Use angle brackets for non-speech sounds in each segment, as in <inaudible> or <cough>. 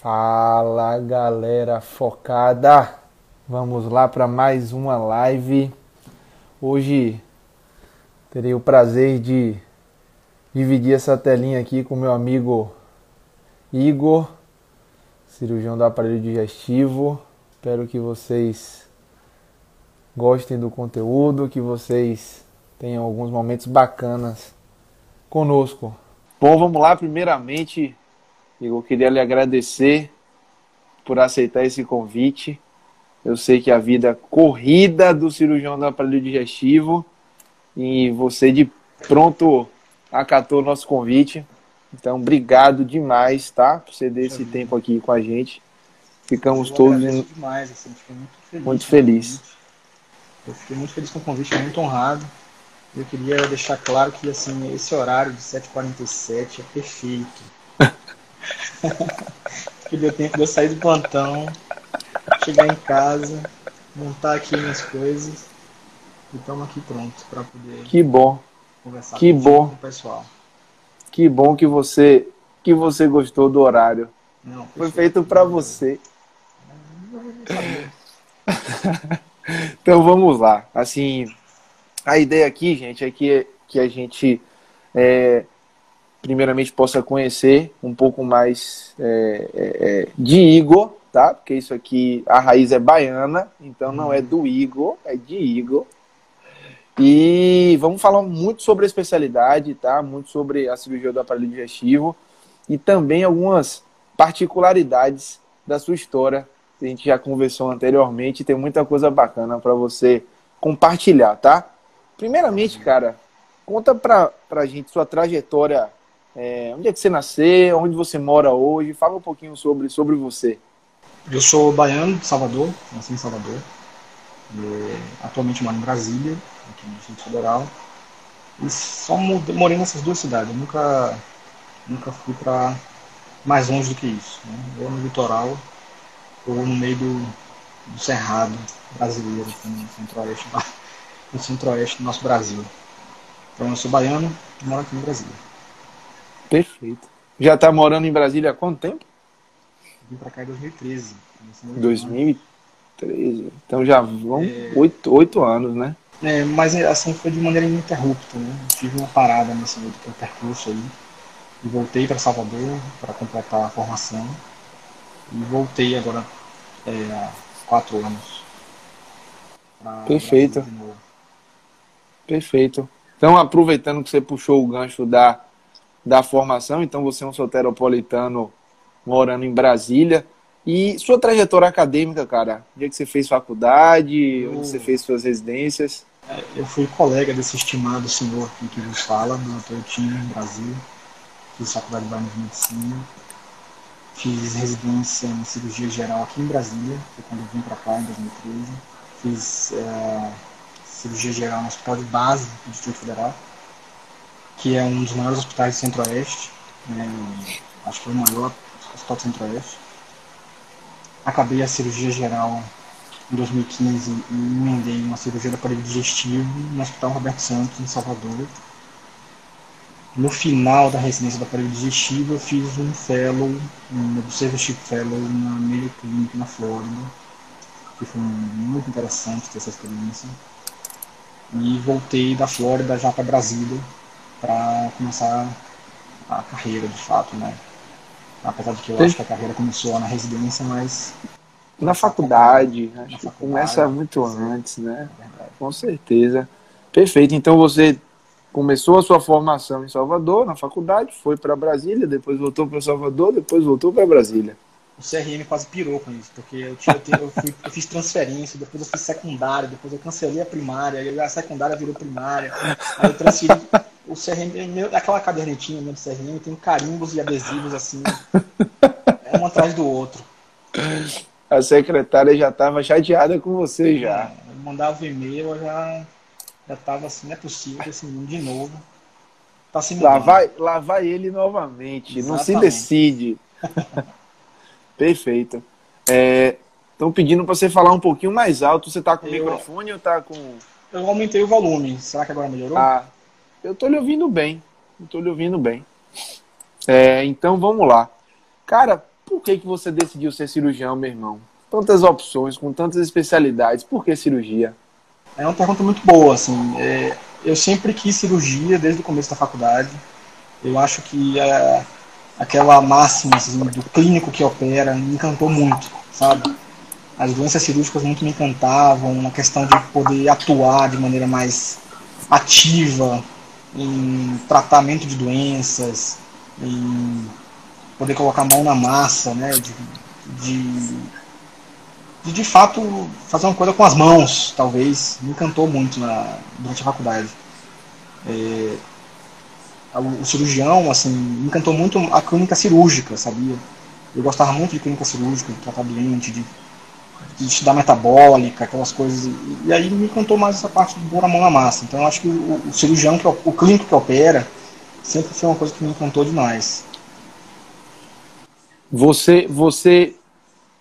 Fala galera focada, vamos lá para mais uma live. Hoje terei o prazer de dividir essa telinha aqui com meu amigo Igor, cirurgião do aparelho digestivo. Espero que vocês gostem do conteúdo, que vocês tenham alguns momentos bacanas conosco. Bom, vamos lá. Primeiramente, eu queria lhe agradecer por aceitar esse convite. Eu sei que a vida corrida do cirurgião do aparelho digestivo e você de pronto acatou o nosso convite. Então, obrigado demais, tá? Por ceder esse tempo aqui com a gente. Ficamos todos demais, assim, fiquei muito feliz. muito feliz. Eu fiquei muito feliz com o convite, muito honrado. Eu queria deixar claro que assim, esse horário de 7h47 é perfeito. Que deu tempo de eu sair do plantão, chegar em casa, montar aqui minhas coisas e estamos aqui prontos para poder Que bom, conversar que bom. com o pessoal. que bom que você que você gostou do horário. Não, Foi feito para você. <laughs> Então vamos lá. Assim, a ideia aqui, gente, é que, que a gente é, primeiramente possa conhecer um pouco mais é, é, é, de Igor, tá? Porque isso aqui, a raiz é baiana, então não é do Igor, é de Igor. E vamos falar muito sobre a especialidade, tá? Muito sobre a cirurgia do aparelho digestivo e também algumas particularidades da sua história. A gente já conversou anteriormente, tem muita coisa bacana para você compartilhar, tá? Primeiramente, cara, conta pra, pra gente sua trajetória, é, onde é que você nasceu, onde você mora hoje, fala um pouquinho sobre, sobre você. Eu sou baiano de Salvador, nasci em Salvador. E, atualmente moro em Brasília, aqui no Distrito Federal. E só morei nessas duas cidades. Eu nunca, nunca fui para mais longe do que isso. Né? Ou no litoral, ou no meio do, do cerrado brasileiro, aqui no centro-oeste, no centro-oeste do nosso Brasil. Então eu sou baiano e moro aqui no Brasil. Perfeito. Já tá morando em Brasília há quanto tempo? Vim para cá em 2013. comecei no 2013. Então já vão É. oito, oito anos, né? É, mas assim foi de maneira ininterrupta, né? Tive uma parada nesse meio do percurso aí. E voltei para Salvador para completar a formação. E voltei agora é, há quatro anos. Perfeito. Perfeito. Então, aproveitando que você puxou o gancho da, da formação, então você é um soteropolitano morando em Brasília. E sua trajetória acadêmica, cara? Onde é que você fez faculdade? Onde você fez suas residências? É, Eu fui colega desse estimado senhor aqui que vos fala, do. Tim, no Brasil. Fiz faculdade de de Medicina. Fiz residência em cirurgia geral aqui em Brasília, foi quando eu vim para cá em 2013. Fiz é, cirurgia geral no Hospital de Base do Distrito Federal, que é um dos maiores hospitais do Centro-Oeste. né, acho que é o maior hospital do Centro-Oeste. Acabei a cirurgia geral em 2015 e emendei uma cirurgia do aparelho digestivo no Hospital Roberto Santos, em Salvador. No final da residência do aparelho digestivo, eu fiz um fellow, um observership fellow na Mayo Clinic, na Flórida, que foi muito interessante ter essa experiência. E voltei da Flórida já para Brasília para começar a carreira, de fato, né? Apesar de que eu Sim. acho que a carreira começou na residência, mas Na faculdade. Acho que faculdade, começa muito sim. antes, né? é. Com certeza. Perfeito. Então você começou a sua formação em Salvador, na faculdade, foi para Brasília, depois voltou para Salvador, depois voltou para Brasília. O CRM quase pirou com isso, porque eu, tinha, eu fui- eu fiz transferência, depois eu fiz secundária, depois eu cancelei a primária, aí a secundária virou primária, aí eu transferi. O CRM, meu- aquela cadernetinha né, do CRM tem carimbos e adesivos assim, é <laughs> um atrás do outro. A secretária já estava chateada com você já. É, mandava e-mail, eu já, já tava assim, não é possível esse menino de novo tá se Lá vai, lá vai ele novamente. Não se Exatamente. decide. <laughs> Perfeito. Estão pedindo para você falar um pouquinho mais alto. Você está com o microfone ou está com. Eu aumentei o volume, será que agora melhorou? Ah, eu tô lhe ouvindo bem. Eu tô lhe ouvindo bem. É, então vamos lá. Cara, por que, que você decidiu ser cirurgião, meu irmão? Tantas opções, com tantas especialidades, por que cirurgia? É uma pergunta muito boa, assim. É, eu sempre quis cirurgia desde o começo da faculdade. Eu acho que é, aquela máxima assim, do clínico que opera me encantou muito, sabe? As doenças cirúrgicas muito me encantavam, a questão de poder atuar de maneira mais ativa em tratamento de doenças, em poder colocar a mão na massa, né? De, de, de, de fato fazer uma coisa com as mãos, talvez, me encantou muito na, durante a faculdade. É, o cirurgião, assim, me encantou muito a clínica cirúrgica, sabia? Eu gostava muito de clínica cirúrgica, de tratar doente, de, estudar metabólica, aquelas coisas. E aí me encantou mais essa parte de pôr a mão na massa. Então eu acho que o, o cirurgião, que, o clínico que opera, sempre foi uma coisa que me encantou demais. Você, você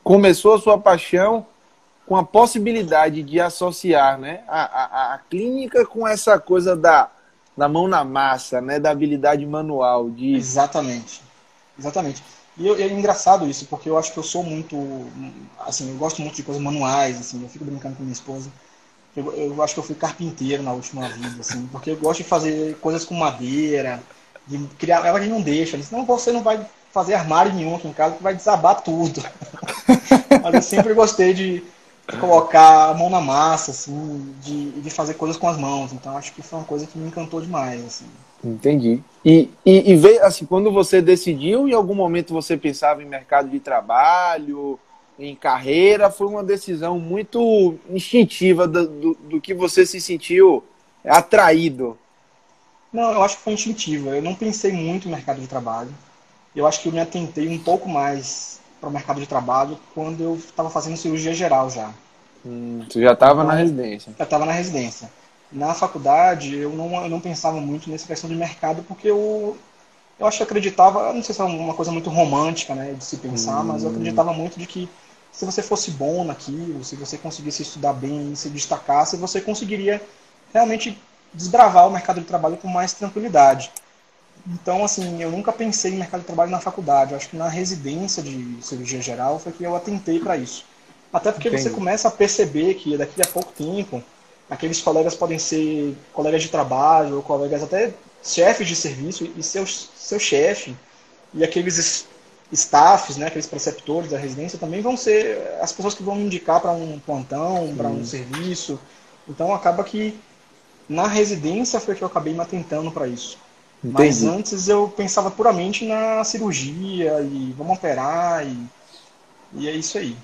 começou a sua paixão com a possibilidade de associar né, a, a, a clínica com essa coisa da da mão na massa, né? Da habilidade manual. De... Exatamente. Exatamente. E eu, é engraçado isso, porque eu acho que eu sou muito. Assim, eu gosto muito de coisas manuais, assim, eu fico brincando com minha esposa. Eu, eu acho que eu fui carpinteiro na última vida, assim, porque eu gosto de fazer coisas com madeira, de criar. Ela não deixa, ela diz, não, você não vai fazer armário nenhum aqui em casa, que vai desabar tudo. <laughs> Mas eu sempre gostei de, colocar a mão na massa, assim, de, de fazer coisas com as mãos. Então acho que foi uma coisa que me encantou demais, assim. Entendi. E, e, e veio, assim, quando você decidiu, em algum momento você pensava em mercado de trabalho, em carreira, foi uma decisão muito instintiva do, do, do que você se sentiu atraído? Não, eu acho que foi instintiva. Eu não pensei muito em mercado de trabalho. Eu acho que eu me atentei um pouco mais para o mercado de trabalho quando eu estava fazendo cirurgia geral já. Hum, você já estava então, na residência? Já estava na residência. Na faculdade, eu não, eu não pensava muito nessa questão de mercado, porque eu, eu acho que acreditava, não sei se é uma coisa muito romântica né, de se pensar, hum. mas eu acreditava muito de que se você fosse bom naquilo, se você conseguisse estudar bem, se destacasse, você conseguiria realmente desbravar o mercado de trabalho com mais tranquilidade. Então, assim, eu nunca pensei em mercado de trabalho na faculdade. Eu acho que na residência de cirurgia geral foi que eu atentei para isso. Até porque Entendi. você começa a perceber que daqui a pouco tempo, aqueles colegas podem ser colegas de trabalho, ou colegas até chefes de serviço e seu, seu chefe. E aqueles staffs, né, aqueles preceptores da residência também vão ser as pessoas que vão me indicar para um plantão, para um serviço. Então acaba que na residência foi que eu acabei me atentando para isso. Entendi. Mas antes eu pensava puramente na cirurgia e vamos operar e, e é isso aí.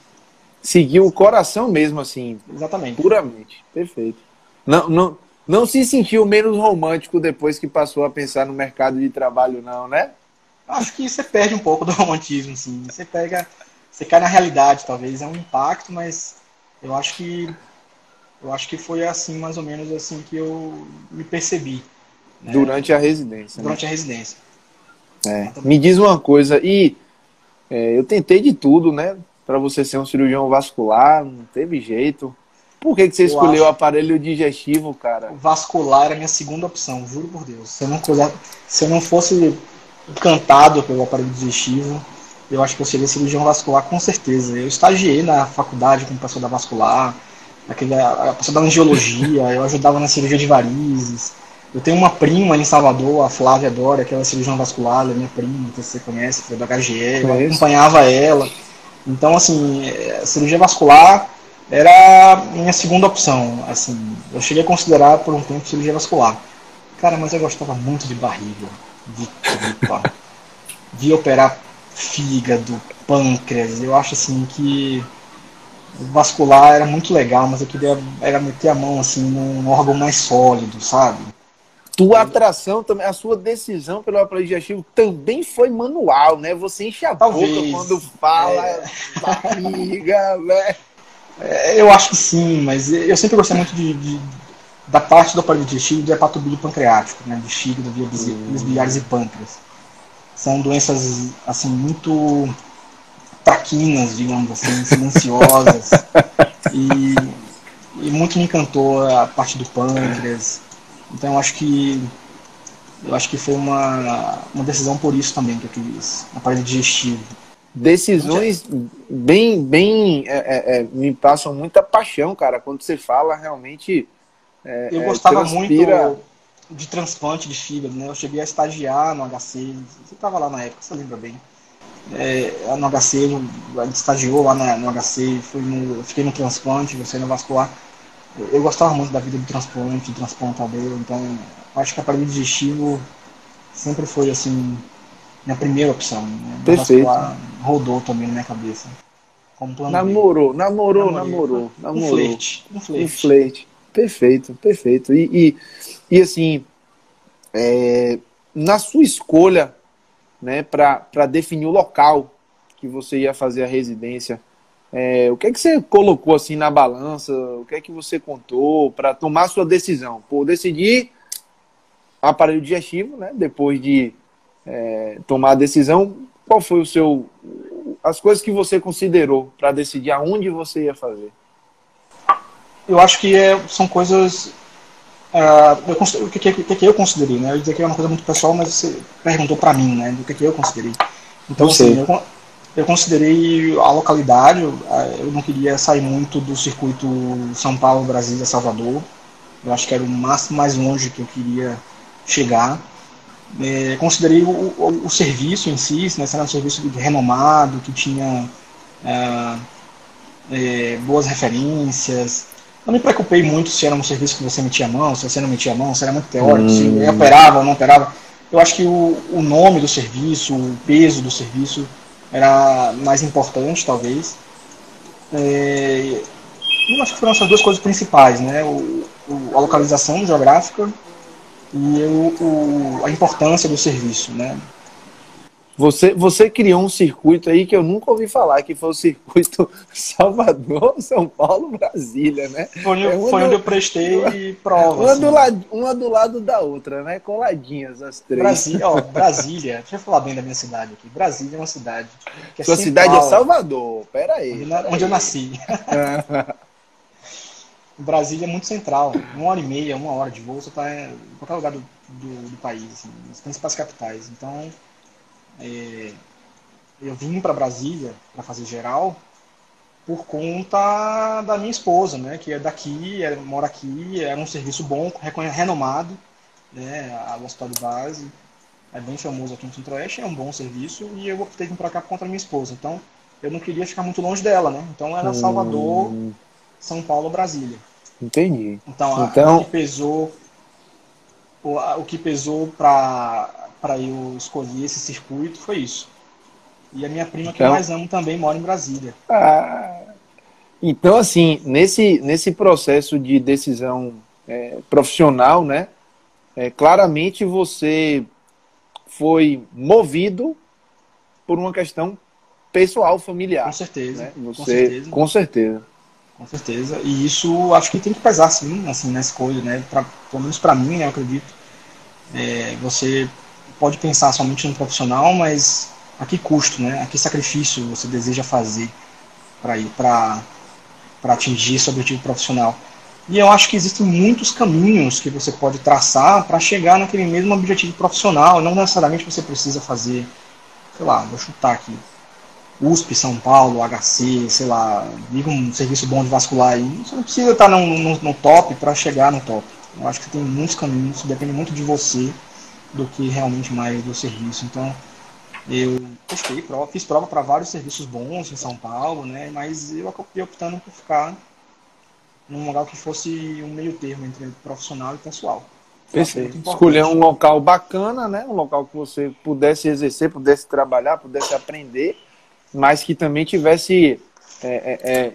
Seguiu o coração mesmo, assim. Exatamente. Puramente. Perfeito. Não, não, não se sentiu menos romântico depois que passou a pensar no mercado de trabalho, não, né? Acho que você perde um pouco do romantismo, assim. Você pega. Você cai na realidade, talvez. É um impacto, mas eu acho que. Eu acho que foi assim, mais ou menos assim, que eu me percebi. Né? Durante a residência. Né? Durante né? a residência. É. Me diz uma coisa, e é, eu tentei de tudo, né? Para você ser um cirurgião vascular, não teve jeito. Por que, que você eu escolheu o aparelho digestivo, cara? O vascular era a minha segunda opção, juro por Deus. Se eu não, se eu não fosse encantado pelo aparelho digestivo, eu acho que eu seria cirurgião vascular com certeza. Eu estagiei na faculdade com o pessoal da vascular, aquele, a pessoa da angiologia, eu ajudava na cirurgia de varizes. Eu tenho uma prima em Salvador, a Flávia Dória, que ela é cirurgião vascular, ela é minha prima, se você conhece, foi da HGE, eu acompanhava ela. Então, assim, a é, cirurgia vascular era a minha segunda opção. Assim, eu cheguei a considerar por um tempo cirurgia vascular. Cara, mas eu gostava muito de barriga, de tripa, <laughs> de operar fígado, pâncreas. Eu acho assim que o vascular era muito legal, mas eu queria era meter a mão assim num órgão mais sólido, sabe? Tua atração também, a sua decisão pelo aparelho digestivo também foi manual, né? Você enche a Talvez. boca quando fala, é... barriga, né? É, eu acho que sim, mas eu sempre gostei muito de, de da parte do aparelho digestivo de hepatobílio pancreático, né? De fígado, vias hum. biliares e pâncreas. São doenças, assim, muito traquinas, digamos assim, silenciosas. <laughs> e, e muito me encantou a parte do pâncreas então eu acho que eu acho que foi uma, uma decisão por isso também que eu quis, um aparelho digestivo. decisões bem, bem é, é, é, me passam muita paixão, cara. Quando você fala, realmente. É, eu gostava transpira... muito de transplante de fígado, né? Eu cheguei a estagiar no HC. Você estava lá na época, você lembra bem? É, no HC, a gente estagiou lá na, no HC, fui no, fiquei no transplante, você no vascular. Eu gostava muito da vida do transplante, do transplantador, então acho que aparelho digestivo sempre foi assim minha primeira opção. Né? Perfeito. rodou também na minha cabeça. namorou, namorou, namorou, namorou, namorou. Um flerte. Um flerte. Um flerte. Perfeito, perfeito. E, e, e assim, é, na sua escolha né, para definir o local que você ia fazer a residência, é, o que é que você colocou assim na balança? O que é que você contou para tomar a sua decisão? Por decidir aparelho digestivo, né? Depois de é, tomar a decisão, qual foi o seu as coisas que você considerou para decidir aonde você ia fazer? Eu acho que é, são coisas uh, eu, o que, que, que, eu considerei, né? Eu ia dizer que é uma coisa muito pessoal, mas você perguntou para mim, né? Do que, que eu considerei. Então, assim, eu, eu, considerei a localidade, eu, eu não queria sair muito do circuito São Paulo, Brasília, Salvador. Eu acho que era o máximo mais longe que eu queria chegar. É, considerei o, o, o, serviço em si, né, era um serviço renomado, que tinha é, é, boas referências. Não me preocupei muito se era um serviço que você metia a mão, se você não metia a mão, se era muito teórico, hum. se operava ou não operava. Eu acho que o, o nome do serviço, o peso do serviço era mais importante, talvez. É, eu acho que foram essas duas coisas principais, né? O, o, a localização geográfica e o, o, a importância do serviço, né? Você, você criou um circuito aí que eu nunca ouvi falar, que foi o circuito <laughs> Salvador, São Paulo, Brasília, né? Foi, é foi onde eu prestei prova. <laughs> Uma, assim. do lado, uma do lado da outra, né? Coladinhas as três. Brasília, ó, <laughs> Brasília, deixa eu falar bem da minha cidade aqui. Brasília é uma cidade. Que é Sua cidade é Salvador, pera aí. Onde, pera onde aí. eu nasci. Brasília é muito central. Uma hora e meia, uma hora de voo, você está em qualquer lugar do, do, do país, assim, nas principais capitais. Então, é, eu vim para Brasília para fazer geral por conta da minha esposa, né, que é daqui, é, mora aqui, é um serviço bom, renomado, né, o hospital de base é bem famoso aqui no Centro-Oeste, é um bom serviço e eu optei vir para cá por conta da minha esposa. Então, eu não queria ficar muito longe dela, né? Então era Salvador, hum. São Paulo, Brasília. Entendi. Então, então... o que pesou o, o que pesou para para eu escolher esse circuito foi isso. E a minha prima, que eu então- mais amo, também mora em Brasília. Ah, então, assim, nesse, nesse processo de decisão é, profissional, né? É, claramente você foi movido por uma questão pessoal, familiar. Com certeza. Né? Você, com certeza. Com certeza. Com certeza. E isso acho que tem que pesar, sim, assim, nessa coisa, né? Pra, pelo menos para mim, né, eu acredito. É, você pode pensar somente no profissional, mas a que custo, né? A que sacrifício você deseja fazer para ir para para atingir esse objetivo profissional? E eu acho que existem muitos caminhos que você pode traçar para chegar naquele mesmo objetivo profissional. Não necessariamente você precisa fazer, sei lá, vou chutar aqui, USP, São Paulo, HC, sei lá, liga um serviço bom de vascular aí. Você não precisa estar no, no, no top para chegar no top. Eu acho que tem muitos caminhos, depende muito de você do que realmente mais do serviço. Então, eu testei prova, fiz prova para vários serviços bons em São Paulo, né? Mas eu acabei optando por ficar num lugar que fosse um meio termo entre profissional e pessoal. Perfeito. Escolher um local bacana, né? Um local que você pudesse exercer, pudesse trabalhar, pudesse aprender, mas que também tivesse é, é,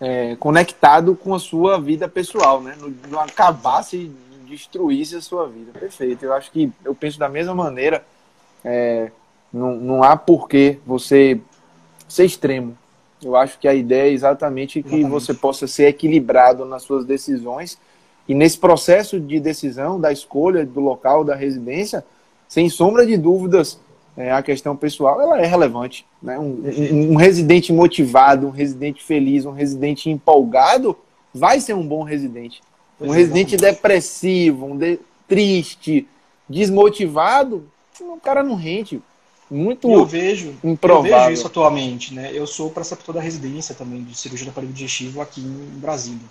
é, é conectado com a sua vida pessoal, né? Não, não acabasse destruísse a sua vida. Perfeito. Eu acho que eu penso da mesma maneira. É, não, não há porquê você ser extremo. Eu acho que a ideia é exatamente que exatamente. você possa ser equilibrado nas suas decisões. E nesse processo de decisão, da escolha do local, da residência, sem sombra de dúvidas, é, a questão pessoal ela é relevante. Né? Um, um, um, residente motivado, um residente feliz, um residente empolgado vai ser um bom residente. Um residente depressivo, um de... triste, desmotivado, o cara não rende. muito eu vejo, improvável. Eu vejo isso atualmente, né? Eu sou preceptor da residência também de cirurgia do aparelho digestivo aqui em Brasília.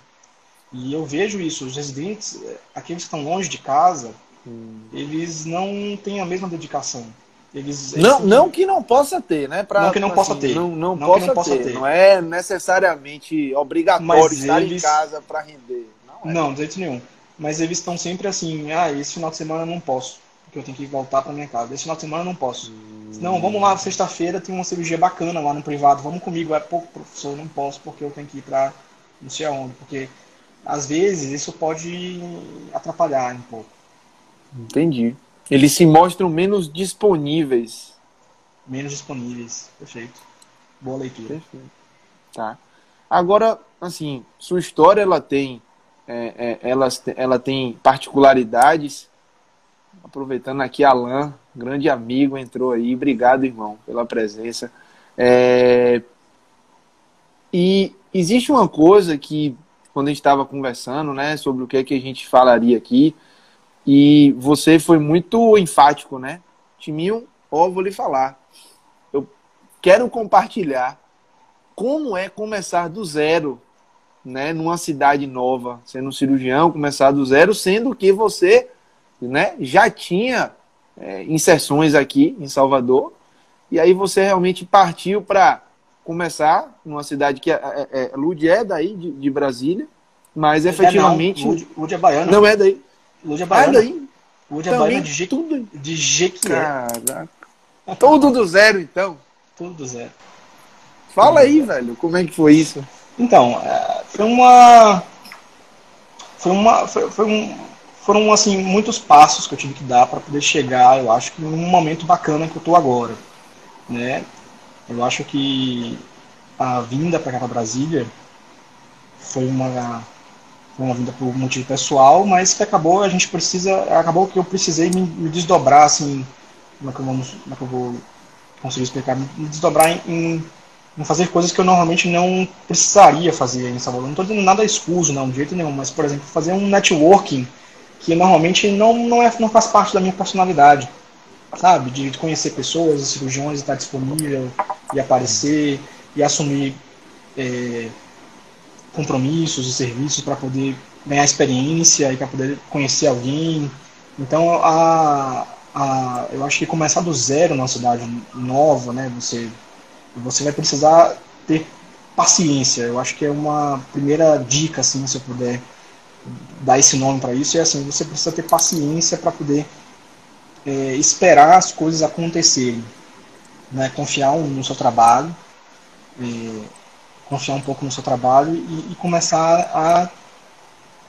E eu vejo isso, os residentes, aqueles que estão longe de casa, hum. eles não têm a mesma dedicação. Eles, não, eles... não que não possa ter, né? Pra, não que não possa assim, ter. Não, não, não possa, não possa ter. ter. Não é necessariamente obrigatório Mas estar eles... em casa para render. Não, é. não, de jeito nenhum. Mas eles estão sempre assim, ah, esse final de semana eu não posso, porque eu tenho que voltar para minha casa. Esse final de semana eu não posso. Hum. Não, vamos lá, sexta-feira tem uma cirurgia bacana lá no privado, vamos comigo. É, pô, professor, não posso porque eu tenho que ir para não sei aonde, porque às vezes isso pode atrapalhar um pouco. Entendi. Eles se mostram menos disponíveis. Menos disponíveis, perfeito. Boa leitura. Perfeito. Tá. Agora, assim, sua história ela tem, é, é, ela, ela tem particularidades. Aproveitando aqui, Alan, grande amigo, entrou aí. Obrigado, irmão, pela presença. É... E existe uma coisa que, quando a gente estava conversando, né, sobre o que é que a gente falaria aqui, e você foi muito enfático, né? Timinho, ó, vou lhe falar. Eu quero compartilhar como é começar do zero, né? Numa cidade nova, sendo um cirurgião, começar do zero, sendo que você, né, já tinha é, inserções aqui em Salvador, e aí você realmente partiu para começar numa cidade que é, é, é Lud é daí, de, de Brasília, mas efetivamente. Não, Lud, Lud é baiano. Não é daí. Lud é baiana. Aí, Lud é baiana de, Je... tudo... de Jequié. Caraca. Tudo do zero, então. Tudo do zero. Fala aí, velho, como é que foi isso? Então, é, foi uma... Foi uma... Foi, foi um... Foram, assim, muitos passos que eu tive que dar para poder chegar, eu acho que num momento bacana que eu tô agora, né? Eu acho que a vinda para cá para Brasília foi uma foi uma vinda por motivo pessoal, mas que acabou, a gente precisa, acabou que eu precisei me, me desdobrar, assim, como é que eu, vou, como é que eu vou conseguir explicar, me desdobrar em, em, em, fazer coisas que eu normalmente não precisaria fazer em Salvador. Não estou dizendo nada escuso, não, de jeito nenhum, mas, por exemplo, fazer um networking que normalmente não, não, é, não faz parte da minha personalidade, sabe? De conhecer pessoas, cirurgiões, estar disponível e aparecer e assumir... É, compromissos e serviços para poder ganhar experiência e para poder conhecer alguém. Então, a, a, eu acho que começar do zero numa cidade nova, né, você, você vai precisar ter paciência. Eu acho que é uma primeira dica, assim, se eu puder dar esse nome para isso, é assim, você precisa ter paciência para poder é, esperar as coisas acontecerem. Né, confiar no seu trabalho, é, confiar um pouco no seu trabalho e, e começar a,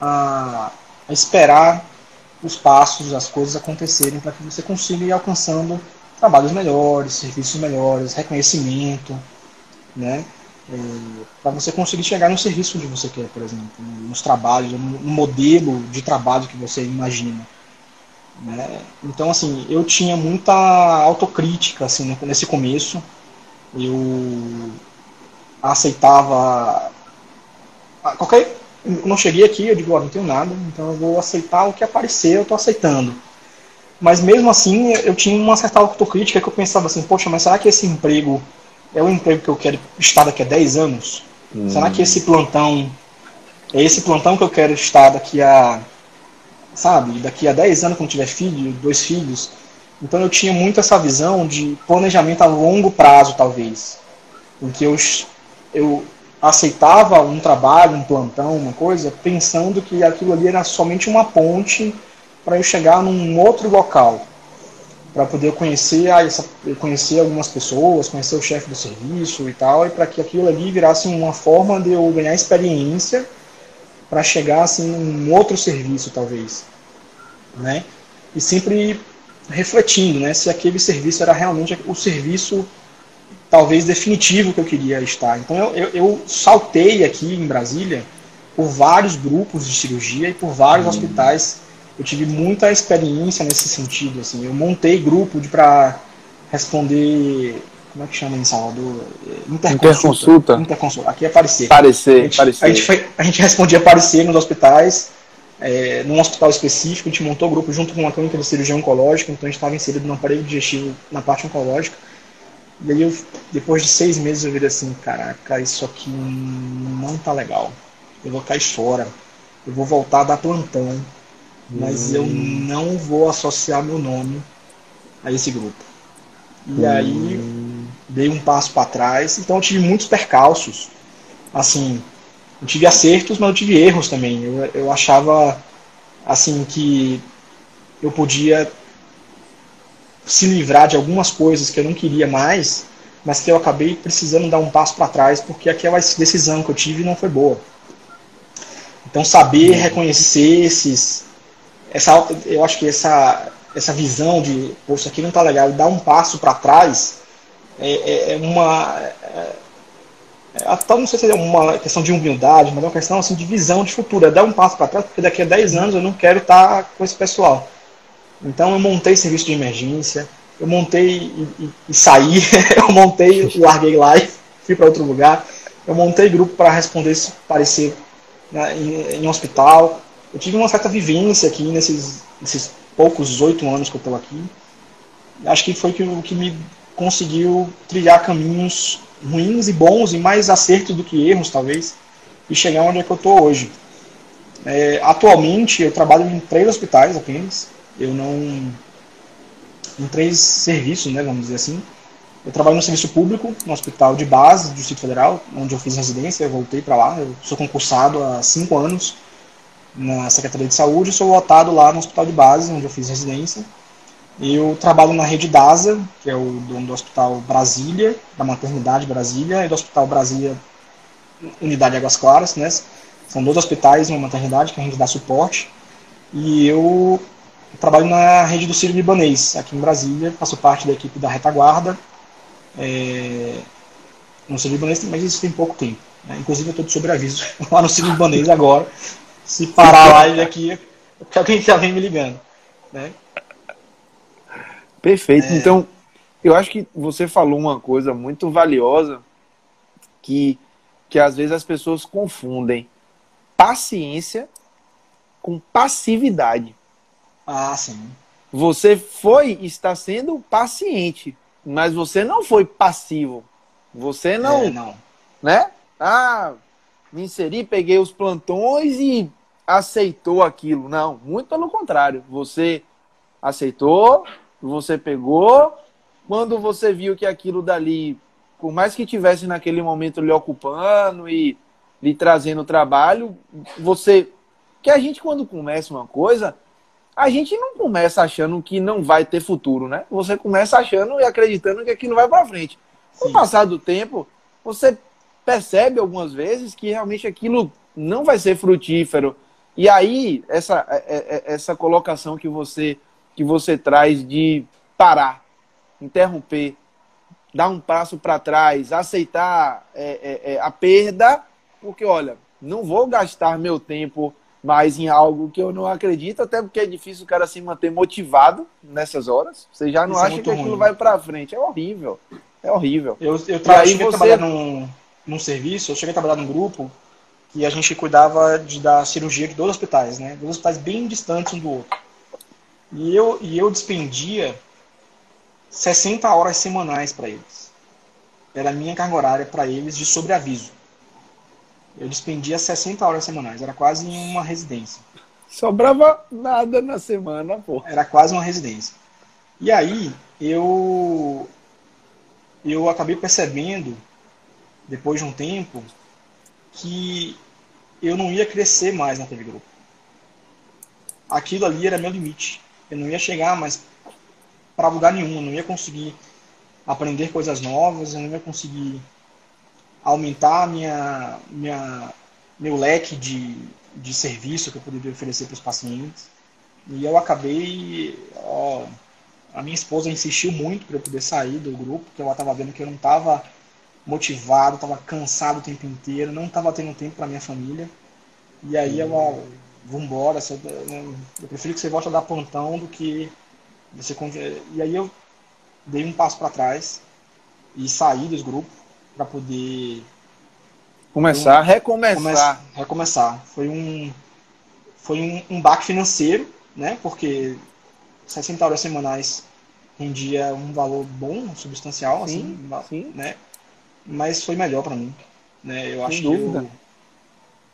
a, a, esperar os passos, as coisas acontecerem para que você consiga ir alcançando trabalhos melhores, serviços melhores, reconhecimento, né? É, para você conseguir chegar no serviço onde você quer, por exemplo, nos trabalhos, no, modelo de trabalho que você imagina. Né? Então, assim, eu tinha muita autocrítica assim, nesse começo. Eu aceitava qualquer não cheguei aqui eu digo ó, não tenho nada então eu vou aceitar o que aparecer eu estou aceitando mas mesmo assim eu tinha uma certa autocrítica que eu pensava assim poxa mas será que esse emprego é o emprego que eu quero estar daqui a 10 anos hum. será que esse plantão é esse plantão que eu quero estar daqui a sabe daqui a 10 anos quando tiver filho dois filhos então eu tinha muito essa visão de planejamento a longo prazo talvez em que eu eu aceitava um trabalho, um plantão, uma coisa, pensando que aquilo ali era somente uma ponte para eu chegar num outro local, para poder conhecer, ah, essa, conhecer algumas pessoas, conhecer o chefe do serviço e tal, e para que aquilo ali virasse uma forma de eu ganhar experiência para chegar assim num outro serviço talvez, né? E sempre refletindo, né, se aquele serviço era realmente o serviço talvez definitivo que eu queria estar. Então eu, eu, eu saltei aqui em Brasília por vários grupos de cirurgia e por vários uhum. hospitais. Eu tive muita experiência nesse sentido. Assim, eu montei grupo para responder como é que chama em Salvador? Interconsulta. Interconsulta. Interconsulta. Aqui é aparecer. Parecer. A gente, parecer. A, gente foi, a gente respondia aparecer nos hospitais, é, num hospital específico, a gente montou grupo junto com uma clínica de cirurgia oncológica, então a gente estava inserido no aparelho digestivo na parte oncológica. E aí, eu, depois de seis meses, eu vi assim: caraca, isso aqui não tá legal. Eu vou cair fora. Eu vou voltar a dar plantão. Mas hum. eu não vou associar meu nome a esse grupo. E hum. aí, dei um passo para trás. Então, eu tive muitos percalços. Assim, eu tive acertos, mas eu tive erros também. Eu, eu achava, assim, que eu podia se livrar de algumas coisas que eu não queria mais, mas que eu acabei precisando dar um passo para trás porque aquela decisão que eu tive não foi boa. Então saber reconhecer esses, essa, eu acho que essa essa visão de, isso aqui não tá legal, dar um passo para trás é, é, é uma é, é, não sei se é uma questão de humildade, mas é uma questão assim de visão de futuro, é dar um passo para trás, porque daqui a 10 anos eu não quero estar tá com esse pessoal. Então eu montei serviço de emergência, eu montei e, e, e saí, <laughs> eu montei, larguei live, fui para outro lugar, eu montei grupo para responder esse parecer né, em, em, hospital. Eu tive uma certa vivência aqui nesses, nesses poucos oito anos que eu estou aqui. Acho que foi o que me conseguiu trilhar caminhos ruins e bons e mais acertos do que erros, talvez, e chegar onde é que eu estou hoje. É, atualmente eu trabalho em três hospitais apenas eu não. em três serviços, né, vamos dizer assim. Eu trabalho no serviço público, no hospital de base do Distrito Federal, onde eu fiz residência, eu voltei para lá. Eu sou concursado há cinco anos na Secretaria de Saúde sou lotado lá no hospital de base, onde eu fiz residência. Eu trabalho na rede DASA, que é o dono do Hospital Brasília, da Maternidade Brasília, e do Hospital Brasília Unidade Águas Claras, né? São dois hospitais e uma maternidade que a gente dá suporte. E eu eu trabalho na rede do Sírio Libanês, aqui em Brasília, faço parte da equipe da retaguarda. É, no Sírio Libanês, mas isso tem pouco tempo. Né? Inclusive, eu estou de sobreaviso <laughs> lá no Sírio Libanês agora. Se parar a live aqui, porque alguém está me ligando. Né? Perfeito. É... Então, eu acho que você falou uma coisa muito valiosa que, que às vezes as pessoas confundem paciência com passividade. Ah, sim. Você foi está sendo paciente, mas você não foi passivo. Você não, é, não. né? Ah, me inseri, peguei os plantões e aceitou aquilo. Não, muito pelo contrário. Você aceitou, você pegou. Quando você viu que aquilo dali, por mais que tivesse naquele momento lhe ocupando e lhe trazendo trabalho, você. Que a gente, quando começa uma coisa, a gente não começa achando que não vai ter futuro, né? Você começa achando e acreditando que aquilo vai para frente. Com o passar do tempo, você percebe algumas vezes que realmente aquilo não vai ser frutífero. E aí, essa, é, é, é, essa colocação que você, que você traz de parar, interromper, dar um passo para trás, aceitar é, é, a perda, porque, olha, não vou gastar meu tempo mas em algo que eu não acredito, até porque é difícil o cara se manter motivado nessas horas. Você já não Isso acha é que aquilo ruim. vai para frente. É horrível. É horrível. Eu, eu, tra cheguei você... a trabalhar num, num serviço, eu cheguei a trabalhar num grupo que a gente cuidava de, da cirurgia de dois hospitais, né? Dois hospitais bem distantes um do outro. E eu, e eu despendia 60 horas semanais para eles. Era a minha carga horária para eles de sobreaviso eu despendia 60 horas semanais, era quase uma residência. Sobrava nada na semana, pô. Era quase uma residência. E aí, eu eu acabei percebendo depois de um tempo que eu não ia crescer mais naquele grupo. Aquilo ali era meu limite. Eu não ia chegar mais para lugar nenhum, eu não ia conseguir aprender coisas novas, eu não ia conseguir aumentar minha, minha, meu leque de, de serviço que eu poderia oferecer para os pacientes. E eu acabei. Ó, a minha esposa insistiu muito para eu poder sair do grupo, porque ela estava vendo que eu não estava motivado, estava cansado o tempo inteiro, não estava tendo tempo para minha família. E aí ela, vambora, eu prefiro que você volte a dar plantão do que você. E aí eu dei um passo para trás e saí dos grupos para poder começar, um, recomeçar, come, recomeçar. Foi um foi um, um baque financeiro, né? Porque 60 horas semanais rendia um valor bom, substancial, sim, assim, sim. né? Mas foi melhor para mim, né? Eu acho que eu,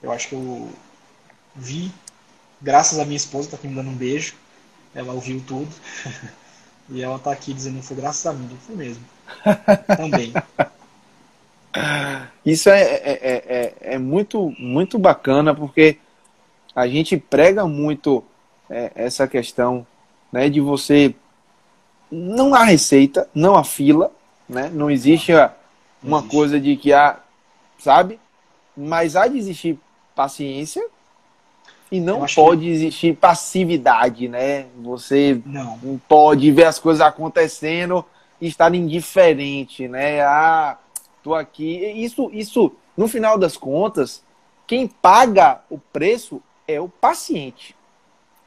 eu acho que eu vi, graças à minha esposa, tá aqui me dando um beijo, ela ouviu tudo. <laughs> e ela tá aqui dizendo que foi graças a mim, foi mesmo. <laughs> Também. Isso é, é, é, é, é muito, muito bacana, porque a gente prega muito é, essa questão né, de você não há receita, não há fila, né? Não existe uma existe. coisa de que há, sabe? Mas há de existir paciência e não pode que... existir passividade, né? Você não. não pode ver as coisas acontecendo e estar indiferente, né? Ah, tô aqui. Isso, isso, no final das contas, quem paga o preço é o paciente.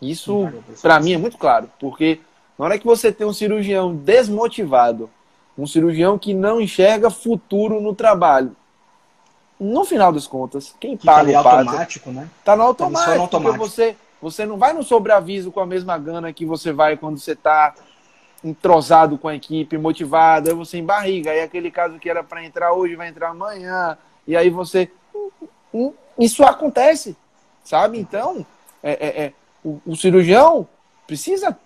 Isso, para mim, é muito claro, porque na hora que você tem um cirurgião desmotivado, um cirurgião que não enxerga futuro no trabalho, no final das contas, quem que paga tá o paga, automático, né? Tá no automático, tá automático. você você não vai no sobreaviso com a mesma gana que você vai quando você tá entrosado com a equipe, motivado, aí você em barriga, aí aquele caso que era para entrar hoje vai entrar amanhã, e aí você isso acontece, sabe? Então, é, é, é o, o cirurgião precisa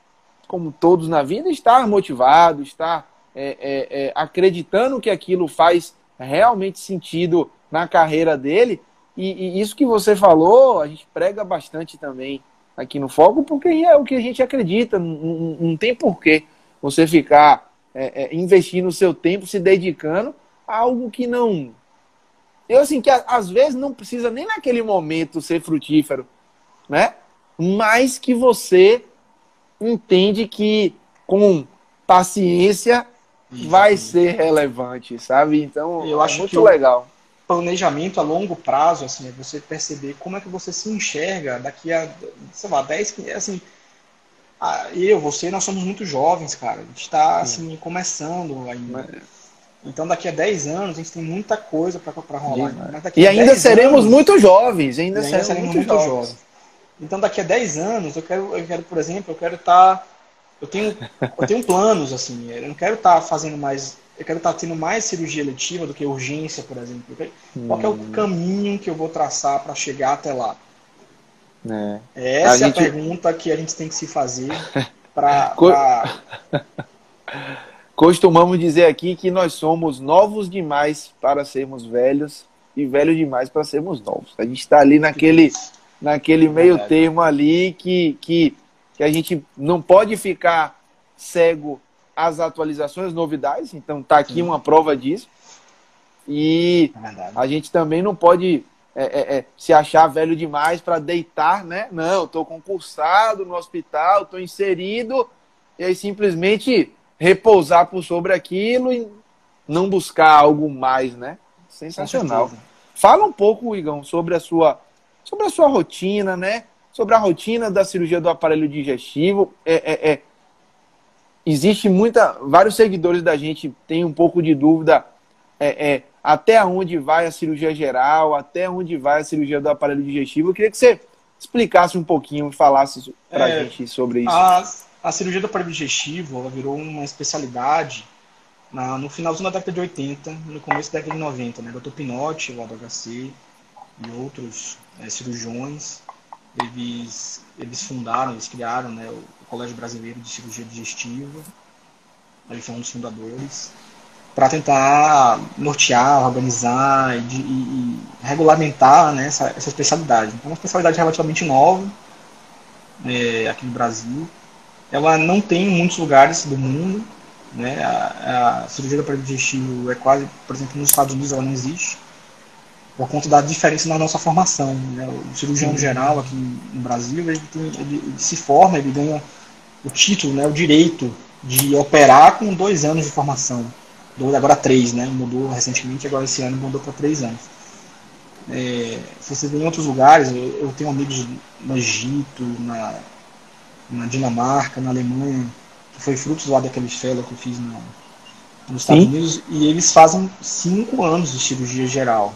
como todos na vida, estar motivado, estar é, é, é, acreditando que aquilo faz realmente sentido na carreira dele. E, e, isso que você falou, a gente prega bastante também aqui no Foco, porque é o que a gente acredita. Não, não tem porquê você ficar é, é, investindo o seu tempo, se dedicando a algo que não. Eu, assim, que às vezes não precisa nem naquele momento ser frutífero, né? Mas que você entende que com paciência Isso, vai ser relevante, sabe? Então, eu é acho muito legal. Planejamento a longo prazo, assim, é você perceber como é que você se enxerga daqui a, sei lá, 10, 15, assim, eu, você, nós somos muito jovens, cara. A gente está assim, começando ainda. Então, daqui a 10 anos, a gente tem muita coisa para rolar. e ainda seremos anos, muito jovens. Ainda, ainda seremos, seremos, muito, jovens. jovens. Então daqui a 10 anos eu quero, eu quero por exemplo, eu quero estar. Tá, eu tenho, eu tenho planos, assim, eu não quero estar tá fazendo mais. Eu quero estar tá tendo mais cirurgia letiva do que urgência, por exemplo. Qual é o hum. caminho que eu vou traçar para chegar até lá? É. Essa a é gente... a pergunta que a gente tem que se fazer para. <laughs> pra... Costumamos dizer aqui que nós somos novos demais para sermos velhos e velhos demais para sermos novos. A gente está ali naquele naquele meio termo ali que, que, que a gente não pode ficar cego às atualizações, novidades. Então tá aqui Sim. uma prova disso. E é a gente também não pode é, é, é se achar velho demais para deitar, né? Não, estou concursado no hospital, estou inserido, e aí simplesmente repousar por sobre aquilo e não buscar algo mais, né? Sensacional. Fala um pouco, Igão, sobre a sua sobre a sua rotina, né? Sobre a rotina da cirurgia do aparelho digestivo. É, é, é, existe muita. Vários seguidores da gente têm um pouco de dúvida é, é, até onde vai a cirurgia geral, até onde vai a cirurgia do aparelho digestivo. Eu queria que você explicasse um pouquinho e falasse para a é, gente sobre isso. A, a cirurgia do aparelho digestivo ela virou uma especialidade na, no finalzinho da década de 80, no começo da década de 90, né? Dr. Pinotti, o HC e outros é, cirurgiões, eles, eles fundaram, eles criaram né, o Colégio Brasileiro de Cirurgia Digestiva, ele foi um dos fundadores, para tentar nortear, organizar e, e, e regulamentar né, essa, essa, especialidade. Então, é uma especialidade relativamente nova é, aqui no Brasil. Ela não tem em muitos lugares do mundo. Né? A, a cirurgia do aparelho digestivo é quase, por exemplo, nos Estados Unidos ela não existe por conta da diferença na nossa formação. Né? O cirurgião geral aqui no Brasil, ele, tem, ele, ele, se forma, ele ganha o título, né, o direito de operar com dois anos de formação. Dois, agora três, né? Mudou recentemente, agora esse ano mudou para três anos. É, se você vê em outros lugares, eu, eu, tenho amigos no Egito, na, na Dinamarca, na Alemanha, que foi frutos lá daquele fellow que eu fiz no, nos Estados Sim. Unidos, e eles fazem cinco anos de cirurgia geral.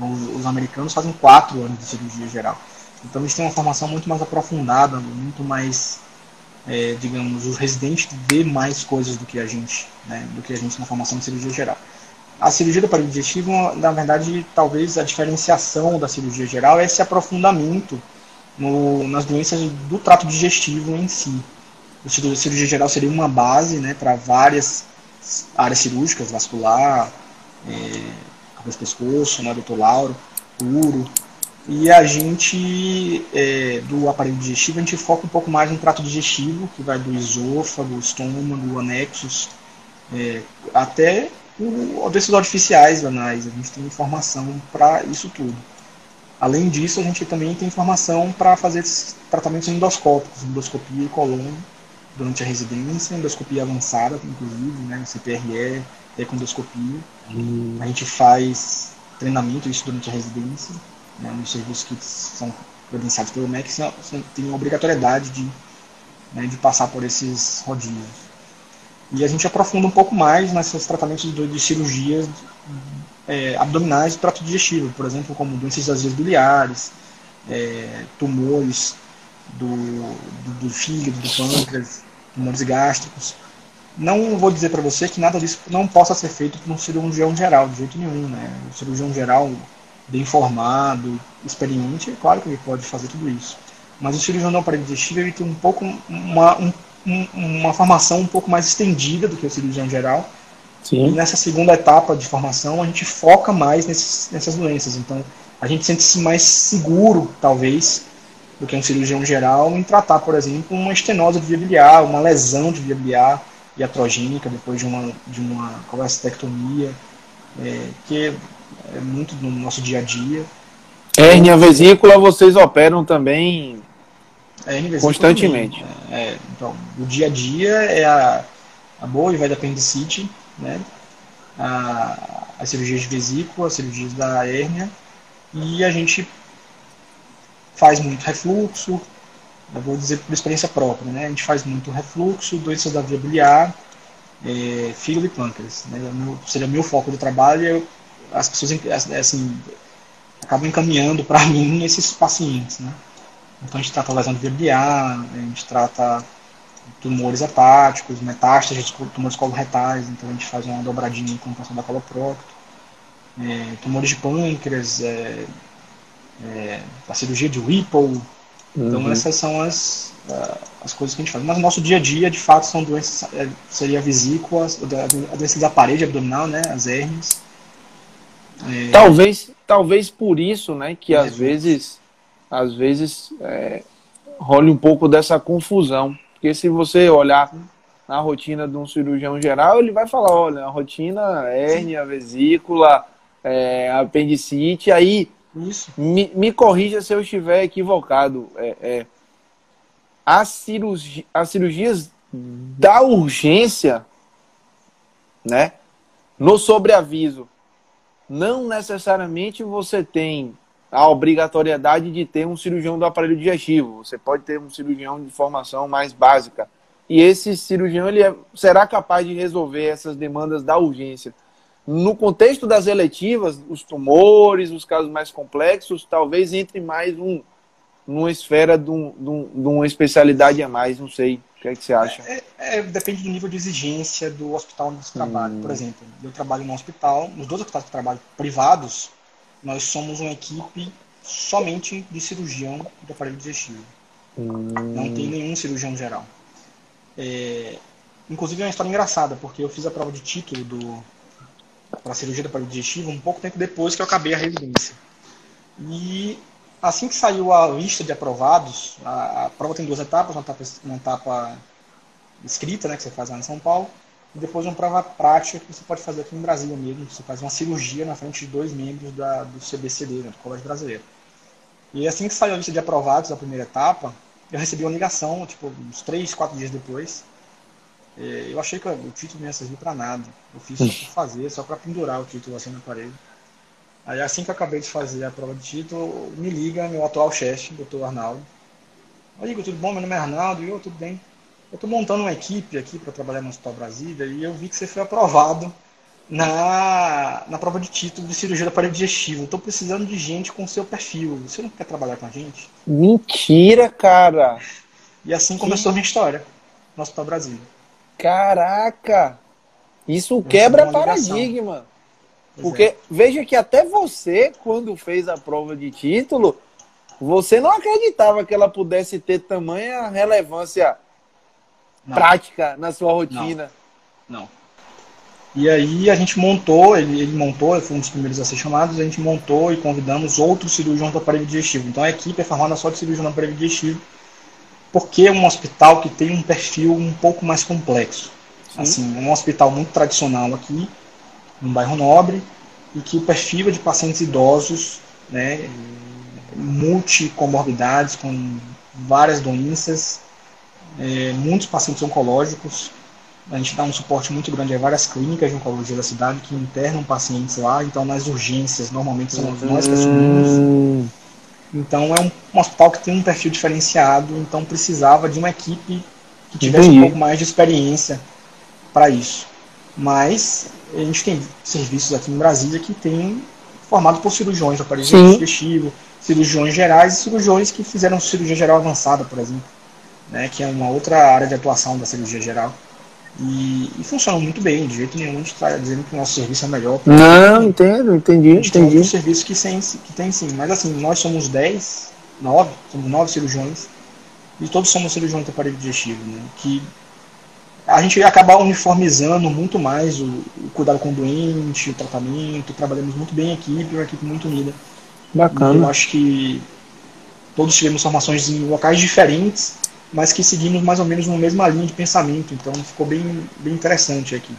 Os, os americanos fazem quatro anos de cirurgia geral. Então eles têm uma formação muito mais aprofundada, muito mais é, digamos, o residente vê mais coisas do que a gente, né, do que a gente na formação de cirurgia geral. A cirurgia do aparelho digestivo, na verdade, talvez a diferenciação da cirurgia geral é esse aprofundamento no, nas doenças do trato digestivo em si. A cirurgia geral seria uma base né, para várias áreas cirúrgicas, vascular, é, cabeça pescoço, né, doutor Lauro, uro. E a gente, é, do aparelho digestivo, a gente foca um pouco mais no trato digestivo, que vai do esôfago, estômago, anexos, é, até o, desses artificiais anais. A gente tem informação para isso tudo. Além disso, a gente também tem informação para fazer tratamentos endoscópicos, endoscopia e coluna, durante a residência, endoscopia avançada, inclusive, né, CPRE, econdoscopia. Hum. A gente faz treinamento isso durante a residência, né, nos serviços que são credenciados pelo MEC, tem a obrigatoriedade de, né, de passar por esses rodízios. E a gente aprofunda um pouco mais nesses tratamentos de, de cirurgias é, abdominais do trato digestivo, por exemplo, como doenças das vias biliares, é, tumores do, do, do, fígado, do pâncreas, tumores gástricos. Não vou dizer para você que nada disso não possa ser feito por um cirurgião geral, de jeito nenhum. Né? O cirurgião geral, bem formado, experiente, é claro que ele pode fazer tudo isso. Mas o cirurgião do aparelho digestivo ele tem um pouco uma, um, uma formação um pouco mais estendida do que o cirurgião geral Sim. E nessa segunda etapa de formação, a gente foca mais nesses, nessas doenças. Então, a gente sente-se mais seguro, talvez, do que um cirurgião geral em tratar, por exemplo, uma estenose de via biliar, uma lesão de via biliar iatrogênica depois de uma, de uma colestectomia, é, que é muito no nosso dia a dia. Hérnia vesícula vocês operam também constantemente. É, então, o dia a dia é a, a boa e vai da apendicite, né? A, as cirurgias de vesícula, as cirurgias da hérnia, e a gente faz muito refluxo, eu vou dizer por experiência própria, né? A gente faz muito refluxo, doenças da via biliar, é, fígado e pâncreas. Né? Seria meu foco de trabalho, eu, as pessoas assim, acabam encaminhando para <laughs> mim esses pacientes, né? Então a gente trata lesão de via biliar, a gente trata tumores hepáticos, metástases tumores coloretais, então a gente faz uma dobradinha com canção da coloprocto, é, tumores de pâncreas, é, é, a cirurgia de Whipple, então uhum. essas são as, as coisas que a gente faz. Mas no nosso dia a dia, de fato, são doenças, é, seria a vesícula, a doença da parede abdominal, né, as hérnias. É, talvez, talvez por isso, né, que às vezes, às vezes é, role um pouco dessa confusão porque se você olhar na rotina de um cirurgião geral, ele vai falar, olha, a rotina hérnia, vesícula, é, apendicite, aí me, me, corrija se eu estiver equivocado. É, é, as cirurgias da urgência, né, no sobreaviso, não necessariamente você tem a obrigatoriedade de ter um cirurgião do aparelho digestivo. Você pode ter um cirurgião de formação mais básica. E esse cirurgião ele é, será capaz de resolver essas demandas da urgência. No contexto das eletivas, os tumores, os casos mais complexos, talvez entre mais um numa esfera de, um, de, um, de uma especialidade a mais, não sei. O que, é que você acha? É, é, depende do nível de exigência do hospital onde você hum. trabalha. Por exemplo, eu trabalho no hospital, nos dois hospitais que eu trabalho privados, nós somos uma equipe somente de cirurgião do aparelho digestivo. Hum. Não tem nenhum cirurgião geral. É, inclusive é uma história engraçada, porque eu fiz a prova de título do para cirurgia do aparelho digestivo um pouco tempo depois que eu acabei a residência. E assim que saiu a lista de aprovados, a, a prova tem duas etapas, uma etapa, uma etapa escrita, né, que você faz lá em São Paulo, e depois uma prova prática que você pode fazer aqui no Brasil mesmo. Você faz uma cirurgia na frente de dois membros da, do CBCD, né, do Colégio Brasileiro. E assim que saiu a lista de aprovados da primeira etapa, eu recebi uma ligação, tipo, uns três, quatro dias depois. É, eu achei que o título não ia servir para nada. Eu fiz só para fazer, só para pendurar o título assim na parede. Aí assim que eu acabei de fazer a prova de título, me liga meu atual chefe, doutor Arnaldo. Oi, Igor, tudo bom? Meu nome é Arnaldo. E eu, tudo bem? Eu estou montando uma equipe aqui para trabalhar no Hospital Brasília e eu vi que você foi aprovado na, na prova de título de cirurgia do aparelho digestivo. Estou precisando de gente com seu perfil. Você não quer trabalhar com a gente? Mentira, cara! E assim começou a minha história no Hospital Brasília. Caraca! Isso quebra paradigma. Pois Porque é. veja que até você, quando fez a prova de título, você não acreditava que ela pudesse ter tamanha relevância não. prática na sua rotina. Não. não. E aí a gente montou, ele, ele montou, foi um dos primeiros a ser chamados, a gente montou e convidamos outros cirurgiões do aparelho digestivo. Então a equipe é formada só de cirurgião do aparelho digestivo, porque é um hospital que tem um perfil um pouco mais complexo. Sim. Assim, é um hospital muito tradicional aqui, no bairro Nobre, e que o perfil é de pacientes idosos, né, multicomorbidades, com várias doenças, é, muitos pacientes oncológicos, a gente dá um suporte muito grande a várias clínicas de oncologia da cidade que internam pacientes lá, então nas urgências normalmente somos uhum. nós que assumimos. Então é um, um, hospital que tem um perfil diferenciado, então precisava de uma equipe que tivesse Entendi. um pouco mais de experiência para isso. Mas a gente tem serviços aqui em Brasília que tem formado por cirurgiões do aparelho digestivo, cirurgiões gerais e cirurgiões que fizeram cirurgia geral avançada, por exemplo, né, que é uma outra área de atuação da cirurgia geral. E, e funciona muito bem, de jeito nenhum a gente está dizendo que o nosso serviço é melhor. Não, entendo, entendi, a gente entendi. Tem um serviço que tem, que tem sim, mas assim, nós somos 10, 9, somos 9 cirurgiões, e todos somos cirurgiões do aparelho digestivo, né, que a gente acaba uniformizando muito mais o, o, cuidado com o doente, o tratamento, trabalhamos muito bem em equipe, uma equipe muito unida. Bacana. E eu acho que todos tivemos formações em locais diferentes, mas que seguimos mais ou menos na mesma linha de pensamento. Então ficou bem, bem interessante aqui.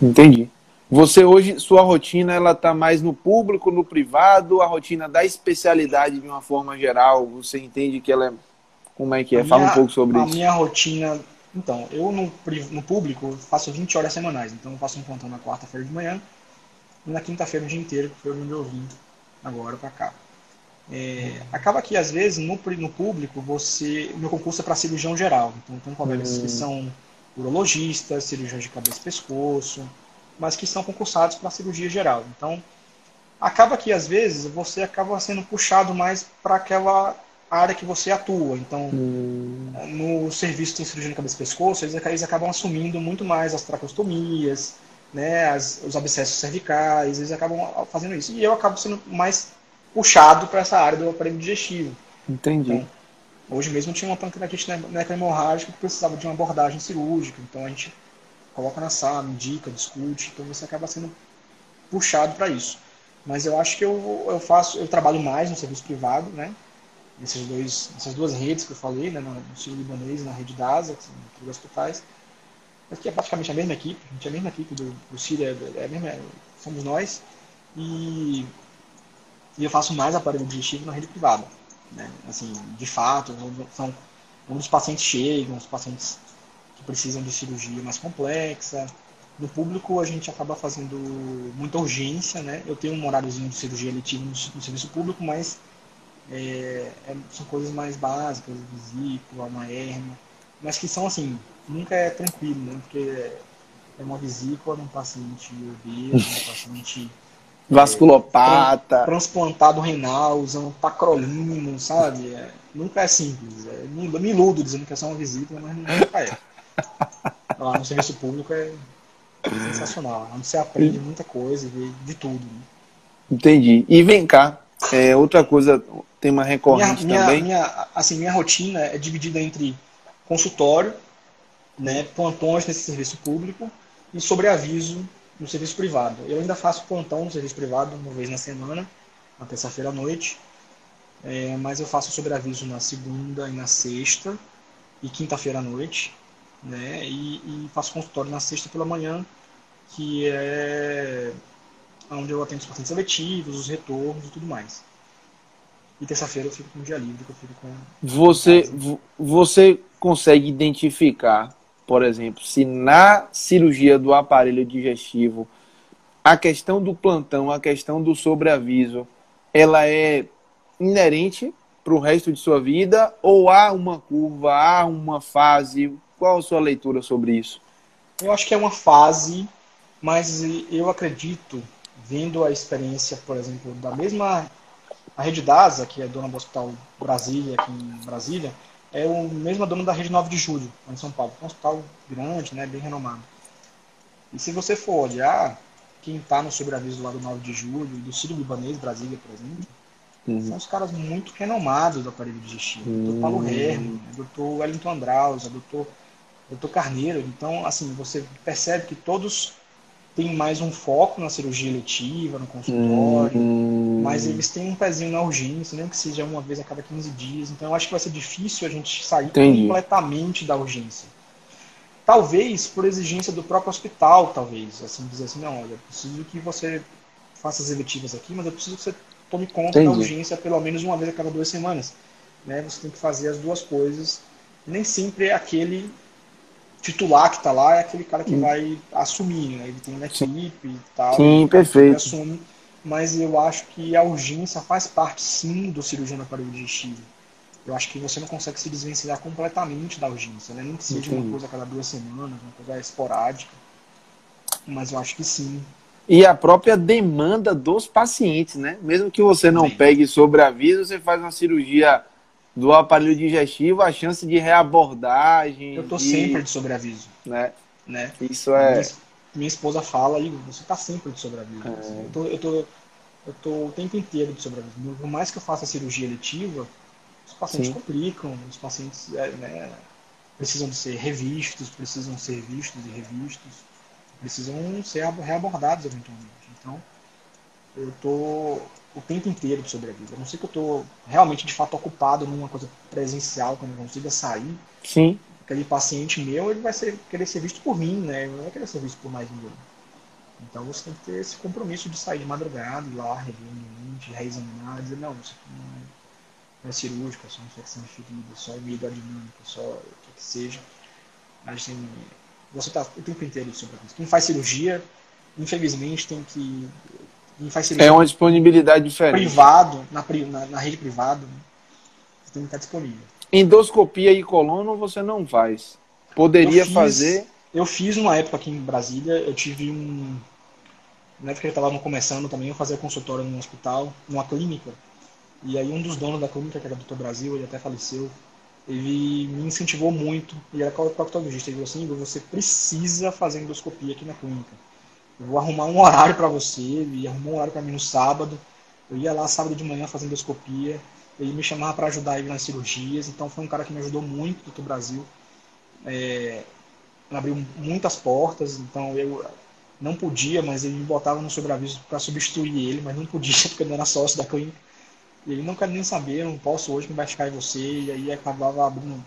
Entendi. Você hoje, sua rotina, ela está mais no público, no privado, a rotina da especialidade de uma forma geral, você entende que ela é. Como é que é? A Fala minha, um pouco sobre a isso. A minha rotina. Então, eu no, no público faço 20 horas semanais. Então, eu faço um plantão na quarta-feira de manhã e na quinta-feira o dia inteiro, que foi onde eu vim agora para cá. É, acaba que às vezes no, no público você o meu concurso é para cirurgião geral então tem colegas hum. que são urologistas cirurgiões de cabeça e pescoço mas que são concursados para cirurgia geral então acaba que às vezes você acaba sendo puxado mais para aquela área que você atua então hum. no serviço de cirurgia de cabeça e pescoço eles, eles acabam assumindo muito mais as tracostomias né as, os abscessos cervicais eles acabam fazendo isso e eu acabo sendo mais puxado para essa área do aparelho digestivo. Entendi. Então, hoje mesmo tinha uma pancreatite necrohemorrágica que precisava de uma abordagem cirúrgica, então a gente coloca na sala, indica, discute, então você acaba sendo puxado para isso. Mas eu acho que eu, eu faço, eu trabalho mais no serviço privado, né? Nesses dois, nessas duas redes que eu falei, né? no Sírio Libanês e na rede DASA, que são três hospitais. Aqui é praticamente a mesma equipe, a gente é a mesma equipe do, do Sírio, é, é a mesma, somos nós. E e eu faço mais aparelho digestivo na rede privada. Né? Assim, de fato, são onde os pacientes chegam, os pacientes que precisam de cirurgia mais complexa. No público, a gente acaba fazendo muita urgência, né? Eu tenho um horáriozinho de cirurgia letiva no, no serviço público, mas é, é, são coisas mais básicas, vesícula, uma hernia, mas que são assim, nunca é tranquilo, né? Porque é uma vesícula num paciente obeso, num paciente vasculopata. transplantado renal, usando tacrolino, sabe? É, nunca é simples. É, me iludo dizendo que é só uma visita, mas nunca é. Lá <laughs> no serviço público é sensacional. Onde você aprende muita coisa, vê de tudo. Né? Entendi. E vem cá, é, outra coisa, tema recorrente minha, também. Minha, minha, assim, minha rotina é dividida entre consultório, né, plantões nesse serviço público e sobreaviso no serviço privado. Eu ainda faço plantão no serviço privado uma vez na semana, na terça-feira à noite, é, mas eu faço sobreaviso na segunda e na sexta e quinta-feira à noite, né? E, e, faço consultório na sexta pela manhã, que é onde eu atendo os pacientes seletivos, os retornos e tudo mais. E terça-feira eu fico com o dia livre, eu fico com. Você, você consegue identificar por exemplo, se na cirurgia do aparelho digestivo a questão do plantão, a questão do sobreaviso, ela é inerente para o resto de sua vida ou há uma curva, há uma fase? Qual a sua leitura sobre isso? Eu acho que é uma fase, mas eu acredito, vendo a experiência, por exemplo, da mesma a Rede DASA, que é dona do Hospital Brasília, aqui em Brasília, é o mesmo dono da rede 9 de julho, em São Paulo. É um hospital grande, né, bem renomado. E se você for olhar, quem está no sobreaviso lá do 9 de julho, do Círio Libanês, Brasília, por exemplo, uhum. são os caras muito renomados do aparelho digestivo. Uhum. Dr. Paulo Herman, Dr. Wellington Andraus, Dr. Dr. Carneiro. Então, assim, você percebe que todos têm mais um foco na cirurgia eletiva, no consultório, uhum. Mas eles têm um pezinho na urgência, nem que seja uma vez a cada 15 dias. Então, eu acho que vai ser difícil a gente sair Entendi. completamente da urgência. Talvez por exigência do próprio hospital, talvez. Assim, dizer assim, não, olha, eu preciso que você faça as eletivas aqui, mas eu preciso que você tome conta Entendi. da urgência pelo menos uma vez a cada duas semanas. Né? Você tem que fazer as duas coisas. Nem sempre é aquele titular que está lá é aquele cara que hum. vai assumir, né? Ele tem uma equipe e tal. Sim, perfeito. Assume, mas eu acho que a urgência faz parte sim do cirurgião na parede digestivo. Eu acho que você não consegue se desvencilhar completamente da urgência, né? Nem que seja Entendi. uma coisa a cada duas semanas, uma coisa esporádica. Mas eu acho que sim. E a própria demanda dos pacientes, né? Mesmo que você não sim. pegue sobre aviso, você faz uma cirurgia do aparelho digestivo, a chance de reabordagem. Eu tô de... sempre de sobreaviso. Né? né? Isso é. Minha esposa fala, Igor, você tá sempre de sobreaviso. É. Eu, tô, eu, tô, eu tô o tempo inteiro de sobreaviso. Por mais que eu faça cirurgia eletiva, os pacientes Sim. complicam, os pacientes é, né, precisam ser revistos, precisam ser vistos e revistos, precisam ser reabordados eventualmente. Então, eu tô o tempo inteiro de sobrevida. A não ser que eu tô realmente, de fato, ocupado numa coisa presencial, que eu não consiga sair. Sim. Aquele paciente meu, ele vai ser, querer ser visto por mim, né? Ele não vai querer ser visto por mais ninguém. Então você tem que ter esse compromisso de sair de madrugada, ir lá, rever o ambiente, reexaminar, dizer, não, isso aqui não é, não é cirúrgico, é só infecção de ferida, só hemodinâmica, só o que, que seja. Mas assim, você está o tempo inteiro de sobrevida. Quem faz cirurgia, infelizmente, tem que faz é uma disponibilidade diferente. Privado, na, na, na rede privada, né? você tem que estar disponível. Endoscopia e colono você não faz. Poderia eu fiz, fazer. Eu fiz uma época aqui em Brasília, eu tive um. Na época que eu estava começando também, eu fazia consultório num hospital, numa clínica. E aí um dos donos da clínica, que era Dr. Brasil, ele até faleceu, ele me incentivou muito. Ele era proctologista. Ele falou assim: você precisa fazer endoscopia aqui na clínica eu vou arrumar um horário para você, ele arrumou um horário para mim no sábado. Eu ia lá sábado de manhã fazer endoscopia. Ele me chamava para ajudar ele nas cirurgias. Então foi um cara que me ajudou muito, doutor Brasil. É, abriu muitas portas. Então eu não podia, mas ele me botava no sobreaviso para substituir ele, mas não podia <laughs> porque eu não era sócio da clínica. E ele não quer nem saber, eu não posso hoje, quem vai ficar em você. E aí acabava abrindo,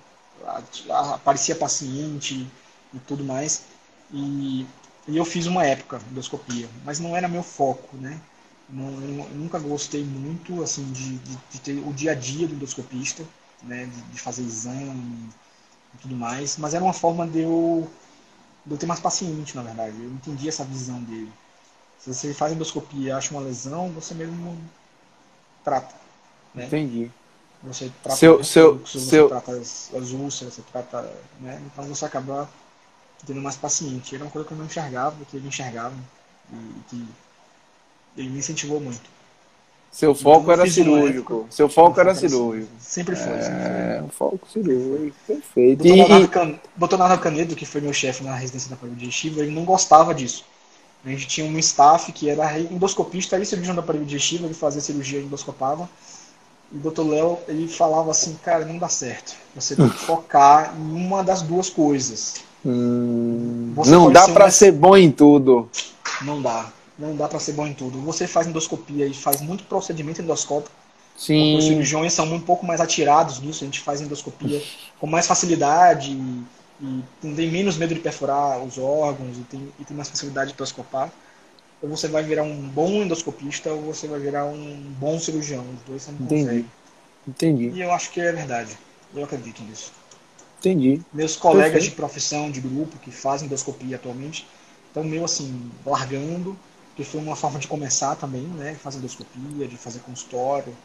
aparecia paciente e tudo mais. E e eu fiz uma época endoscopia, mas não era meu foco, né? Não, nunca gostei muito assim de, de, de, ter o dia a dia do endoscopista, né? De, de, fazer exame e tudo mais. Mas era uma forma de eu, de eu ter mais paciente, na verdade. Eu entendi essa visão dele. Se você faz endoscopia e acha uma lesão, você mesmo trata. Né? Entendi. Você trata seu, seu, você seu... trata as, as úlceras, você trata. Né? Então você acaba tendo mais paciente. Era uma coisa que eu não enxergava, que ele enxergava e que ele me incentivou muito. Seu foco então, era cirúrgico. Época, Seu foco era cirúrgico. Sempre foi. É, sempre foi. foco cirúrgico. Perfeito. Doutor Leonardo Canedo, que foi meu chefe na residência da parede digestiva, ele não gostava disso. A gente tinha um staff que era endoscopista e cirurgião da parede digestiva, ele fazia cirurgia e endoscopava. E o doutor Léo, ele falava assim, cara, não dá certo. Você tem que <laughs> focar em uma das duas coisas. Hum, não dá para ser bom em tudo. Não dá. Não dá para ser bom em tudo. Você faz endoscopia e faz muito procedimento endoscópico. Sim. Os cirurgiões são um pouco mais atirados nisso. A gente faz endoscopia com mais facilidade e, e tem menos medo de perfurar os órgãos e tem, e tem mais facilidade de endoscopar. Ou você vai virar um bom endoscopista ou você vai virar um bom cirurgião. Os dois não Entendi. Entendi. E eu acho que é verdade. Eu acredito nisso. Entendi. Meus colegas Perfeito. de profissão, de grupo, que fazem endoscopia atualmente, estão meio assim, largando, que foi uma forma de começar também, né? Fazer endoscopia, de fazer consultório,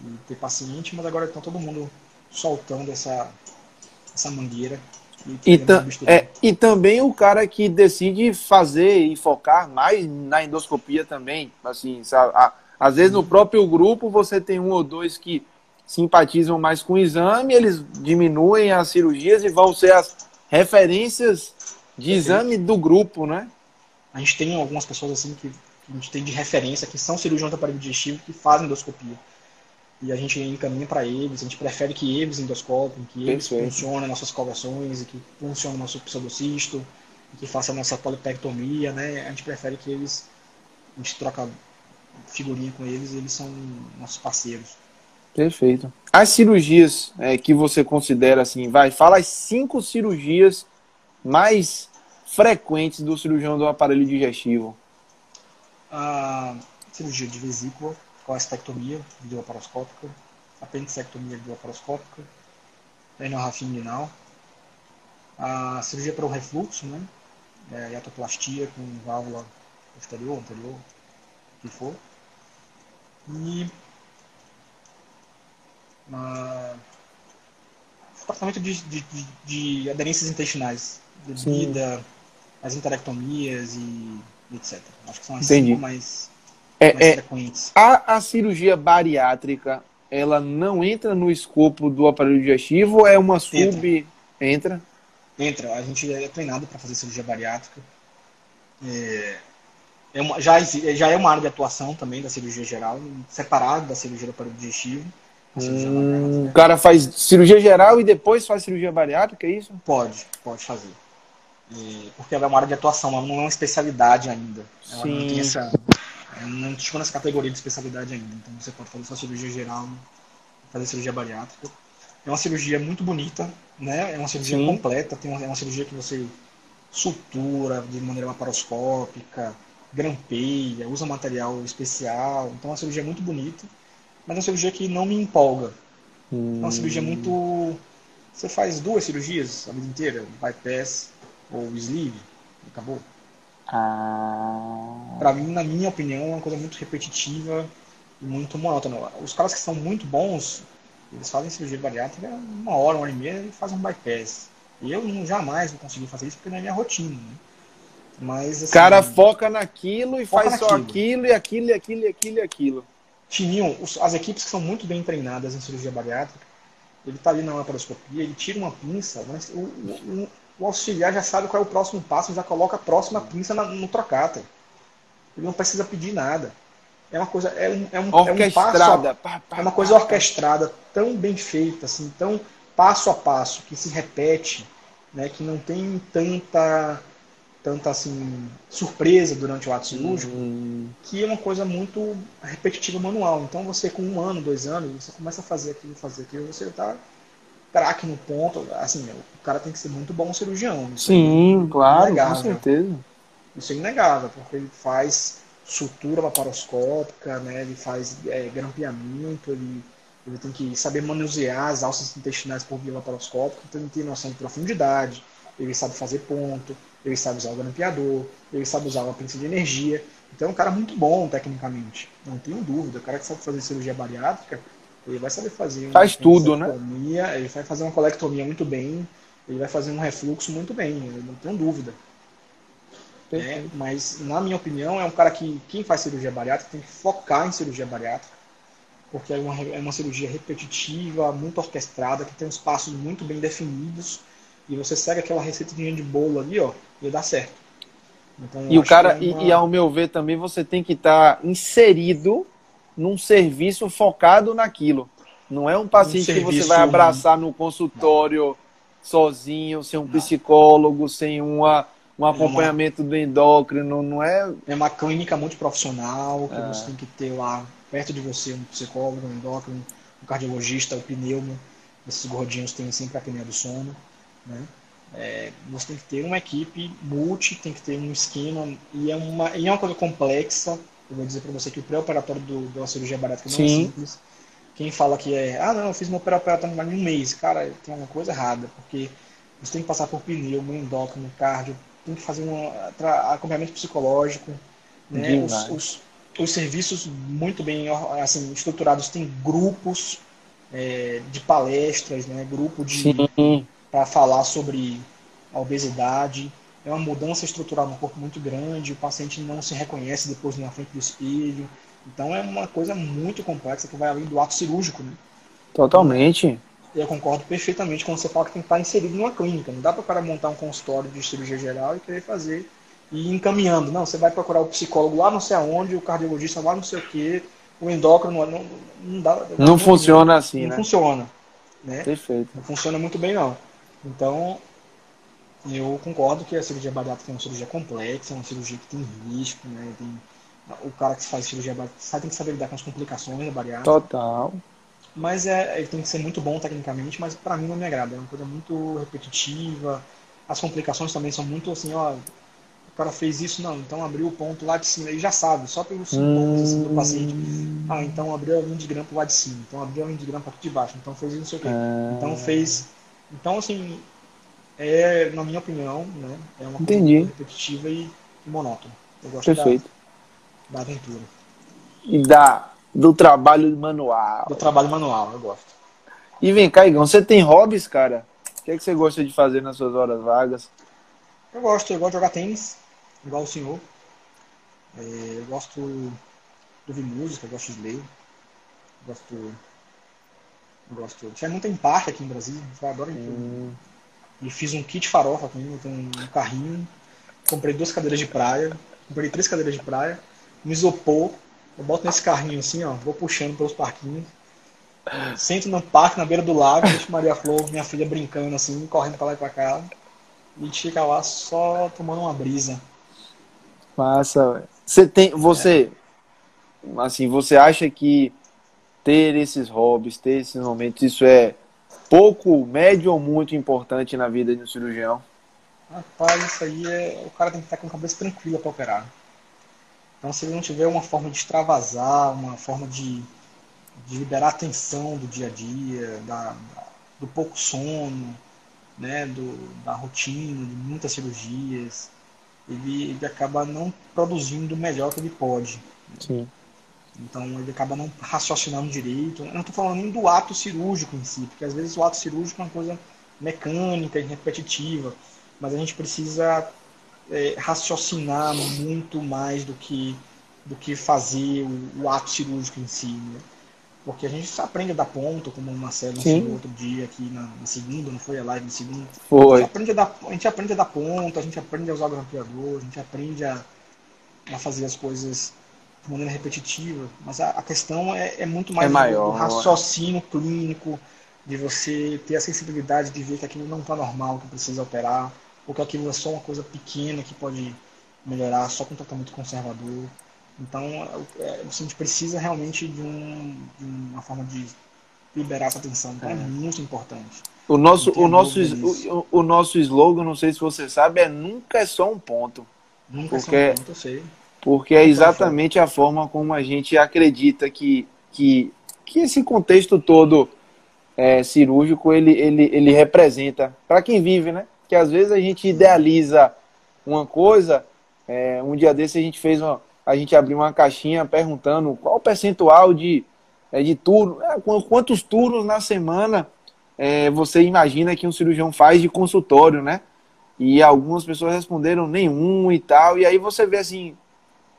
e ter paciente, mas agora estão todo mundo soltando essa, essa mangueira. E, e, é, e também o cara que decide fazer e focar mais na endoscopia também, assim, sabe? Às vezes no próprio grupo você tem um ou dois que simpatizam mais com o exame, eles diminuem as cirurgias e vão ser as referências de exame do grupo, né? A gente tem algumas pessoas assim que a gente tem de referência que são cirurgiões do aparelho digestivo que fazem endoscopia. E a gente encaminha para eles, a gente prefere que eles endoscopem, que eles Perfeito. funcionem nossas covações, que funcione nosso pseudocisto, que faça a nossa polipectomia, né? A gente prefere que eles, a gente troca figurinha com eles e eles são nossos parceiros. Perfeito. As cirurgias é, que você considera assim, vai, fala as cinco cirurgias mais frequentes do cirurgião do aparelho digestivo. A cirurgia de vesícula, colestectomia videolaparoscópica, apendicectomia videolaparoscópica, enorrafia inguinal, a cirurgia para o refluxo, né? É, iatoplastia com válvula posterior, anterior, o que for. E uma, tratamento de, de, de, de, aderências intestinais, bebida, as interectomias e etc. Acho que são as Entendi. cinco mais, é, mais é, frequentes. A, a cirurgia bariátrica, ela não entra no escopo do aparelho digestivo ou é uma sub... Entra. entra? Entra. A gente é treinado para fazer cirurgia bariátrica. É, é uma, já, já é uma área de atuação também da cirurgia geral, separado da cirurgia do aparelho digestivo. Hum, o cara faz cirurgia geral e depois faz cirurgia bariátrica, é isso? Pode, pode fazer. Porque é uma área de atuação, não é uma especialidade ainda. Ela Sim. não tem essa. Não chegou nessa categoria de especialidade ainda. Então você pode fazer só cirurgia geral, fazer cirurgia bariátrica. É uma cirurgia muito bonita, né? É uma cirurgia Sim. completa, tem uma, é uma cirurgia que você sutura de maneira laparoscópica, grampeia, usa material especial. Então é uma cirurgia muito bonita mas é uma cirurgia que não me empolga. Hum. É uma cirurgia muito. Você faz duas cirurgias a vida inteira, bypass ou sleeve, acabou. Ah. Pra mim, na minha opinião, é uma coisa muito repetitiva e muito monótona. Os caras que são muito bons, eles fazem cirurgia bariátrica uma hora, uma hora e meia e fazem um bypass. E eu não, jamais vou conseguir fazer isso porque não é minha rotina. Né? Mas, assim, cara foca naquilo e foca faz naquilo. só aquilo e aquilo e aquilo e aquilo e aquilo. Tininho, as equipes que são muito bem treinadas em cirurgia bariátrica, ele está ali na laparoscopia, ele tira uma pinça, mas o, o, o, auxiliar já sabe qual é o próximo passo, já coloca a próxima pinça na, no trocata. Ele não precisa pedir nada. É uma coisa, é um, é um, é um passo, é uma coisa orquestrada, tão bem feita, assim, tão passo a passo, que se repete, né, que não tem tanta tanta assim surpresa durante o ato cirúrgico, uhum. que é uma coisa muito repetitiva manual. Então você com um ano, dois anos, você começa a fazer aquilo, fazer aquilo, você está craque no ponto. Assim, o cara tem que ser muito bom cirurgião. Sim, é claro, inegável. com certeza. Isso é inegável, porque ele faz sutura laparoscópica, né? ele faz é, grampeamento, ele, ele tem que saber manusear as alças intestinais por via laparoscópica, então ele tem noção de profundidade, ele sabe fazer ponto, ele sabe usar o grampeador, ele sabe usar uma pinça de energia. Então é um cara muito bom tecnicamente, não tenho dúvida. O cara que sabe fazer cirurgia bariátrica, ele vai saber fazer uma Faz tudo, né? Ele vai fazer uma colectomia muito bem, ele vai fazer um refluxo muito bem, eu não tenho dúvida. É, mas, na minha opinião, é um cara que, quem faz cirurgia bariátrica, tem que focar em cirurgia bariátrica, porque é uma, é uma cirurgia repetitiva, muito orquestrada, que tem uns passos muito bem definidos, e você segue aquela receitinha de bolo ali, ó, e dá certo. Então, e o cara, é uma... e, e, ao meu ver também, você tem que estar tá inserido num serviço focado naquilo. Não é um paciente um que você vai abraçar no consultório sozinho, sem um psicólogo, sem uma, um acompanhamento é uma... do endócrino, não é? É uma clínica multiprofissional que é. você tem que ter lá perto de você um psicólogo, um endócrino, um cardiologista, o um pneumo. Esses gordinhos têm sempre a apneia do sono. Né? É, você tem que ter uma equipe multi, tem que ter um esquema, e é uma, e é uma coisa complexa. Eu vou dizer para você que o pré-operatório de uma cirurgia bariátrica não é Sim. é simples. Quem fala que é, ah, não, eu fiz meu pré-operatório em um mês, cara, tem uma coisa errada, porque você tem que passar por pneu, endócrino, cardio, tem que fazer um acompanhamento psicológico, né? Os, os, os, serviços muito bem assim, estruturados, tem grupos é, de palestras, né? Grupo de. Para falar sobre a obesidade. É uma mudança estrutural no corpo muito grande, o paciente não se reconhece depois na frente do espelho. Então é uma coisa muito complexa que vai além do ato cirúrgico. Né? Totalmente. Eu concordo perfeitamente quando você fala que tem que estar inserido numa clínica. Não dá para o cara montar um consultório de cirurgia geral e querer fazer e ir encaminhando. Não, você vai procurar o psicólogo lá não sei aonde, o cardiologista lá não sei o quê, o endócrino não, não dá. Não, não funciona assim, não né? funciona. Né? Perfeito. Não funciona muito bem, não. Então, eu concordo que a cirurgia bariátrica é uma cirurgia complexa, é uma cirurgia que tem risco, né? Tem, o cara que faz cirurgia bariátrica tem que saber lidar com as complicações da bariátrica. Total. Mas é, ele tem que ser muito bom tecnicamente, mas para mim não me agrada. É uma coisa muito repetitiva. As complicações também são muito assim, ó. O cara fez isso, não, então abriu o ponto lá de cima. Ele já sabe, só pelos sintomas assim, do paciente. Ah, então abriu a linha de grampo lá de cima. Então abriu a linha de grampo aqui de baixo. Então fez isso, não sei o quê. Ah. Então fez. Então, assim, é, na minha opinião, né, é uma Entendi. coisa repetitiva e, e monótona. Eu gosto Perfeito. da, da aventura. E da, do trabalho manual. Do trabalho manual, eu gosto. E vem cá, Igão, você tem hobbies, cara? O que, é que você gosta de fazer nas suas horas vagas? Eu gosto, eu gosto de jogar tênis, igual o senhor. É, eu gosto de ouvir música, eu gosto de ler. Eu gosto. Eu gosto. Tinha muito em parque aqui em Brasília, eu adoro Hum, E fiz um kit farofa eu tenho um carrinho. Comprei duas cadeiras de praia. Comprei três cadeiras de praia. Um isopor. Eu boto nesse carrinho assim, ó. Vou puxando pelos parquinhos. Sento no parque, na beira do lago, deixo Maria Flor, minha filha, brincando assim, correndo pra lá e pra cá. E a gente fica lá só tomando uma brisa. massa, velho. Você tem. Você. Assim, você acha que ter esses hobbies, ter esses momentos, isso é pouco, médio ou muito importante na vida de um cirurgião? Rapaz, isso aí é. O cara tem que estar com a cabeça tranquila pra operar. Então, se ele não tiver uma forma de extravasar, uma forma de, de liberar a tensão do dia a dia, da, da- do pouco sono, né, do, da rotina, de muitas cirurgias, ele, ele acaba não produzindo o melhor que ele pode. Sim. Então ele acaba não raciocinando direito. Eu não estou falando nem do ato cirúrgico em si, porque às vezes o ato cirúrgico é uma coisa mecânica e repetitiva, mas a gente precisa é, raciocinar muito mais do que, do que fazer o, o ato cirúrgico em si. Né? Porque a gente aprende a dar ponto, como o Marcelo ensinou outro dia aqui na, na segunda, não foi a live de segunda. A Foi. gente, aprende a dar, a gente aprende a dar ponto, a gente aprende a usar o grampeador, a gente aprende a, a fazer as coisas de maneira repetitiva. Mas a, a questão é, é muito mais É do- maior. do raciocínio clínico, de você ter a sensibilidade de ver que aquilo não está normal, que precisa operar, ou que aquilo é só uma coisa pequena que pode melhorar só com tratamento conservador. Então, é, é, a gente precisa realmente de, um, de uma forma de liberar essa tensão. Então, é, É. muito importante. O nosso, o, nosso, o, o nosso slogan, não sei se você sabe, é nunca é só um ponto. Nunca Porque- é só um ponto, eu sei. Porque é exatamente a forma como a gente acredita que, que, que esse contexto todo é, cirúrgico ele, ele, ele representa para quem vive, né? Que às vezes a gente idealiza uma coisa. é, um dia desse a gente fez uma, a gente abriu uma caixinha perguntando qual o percentual de, é, de turno, é, qu- quantos turnos na semana é, você imagina que um cirurgião faz de consultório, né? E algumas pessoas responderam nenhum e tal. E aí você vê assim,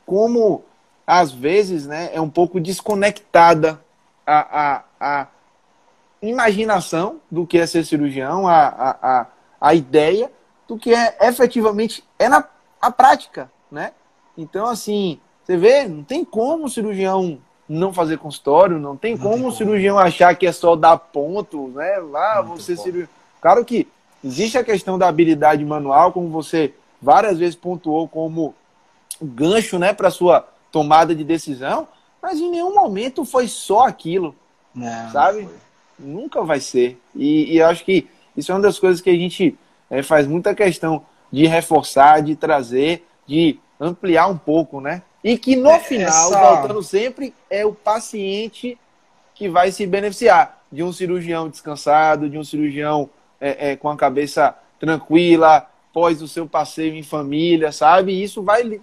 como às vezes né, é um pouco desconectada a, a, a imaginação do que é ser cirurgião, a, a, a, a ideia do que é efetivamente é na a prática, né? Então, assim, você vê, não tem como o cirurgião não fazer consultório, não tem Não como tem o como. cirurgião achar que é só dar ponto, né? Lá, você como. cirurgião. Claro que existe a questão da habilidade manual, como você várias vezes pontuou como gancho, né, para sua tomada de decisão, mas em nenhum momento foi só aquilo, Não, Sabe? não nunca vai ser. E, e eu acho que isso é uma das coisas que a gente eh, faz muita questão de reforçar, de trazer, de ampliar um pouco, né? E que no É, final, essa- voltando sempre, é o paciente que vai se beneficiar de um cirurgião descansado, de um cirurgião eh, com a cabeça tranquila, pós o seu passeio em família, sabe? E isso vai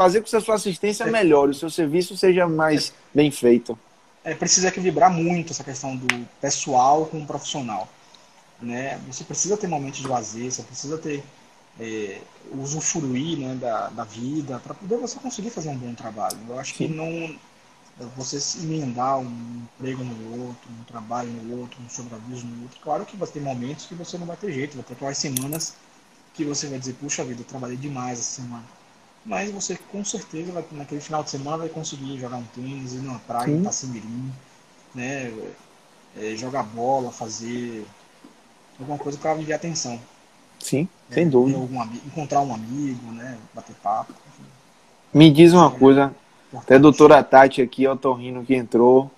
fazer com que a sua assistência É. melhore, o seu serviço seja mais bem feito. é, precisa equilibrar muito essa questão do pessoal com o profissional. Né? Você precisa ter momentos de lazer, você precisa ter é, usufruir né, da, da vida para poder você conseguir fazer um bom trabalho. Eu acho que Sim. não você se emendar um emprego no outro, um trabalho no outro, um sobreaviso no outro. Claro que vai ter momentos que você não vai ter jeito, vai ter aquelas semanas que você vai dizer, puxa vida, eu trabalhei demais essa semana. Mas você com certeza vai, naquele final de semana vai conseguir jogar um tênis, ir numa praia, em Itacimirim, né? É, jogar bola, fazer alguma coisa para aliviar a atenção. Sim, é, sem dúvida. Algum, encontrar um amigo, né? Bater papo. Enfim. Me diz uma é, coisa, até a doutora Tati aqui, o Torrino que entrou,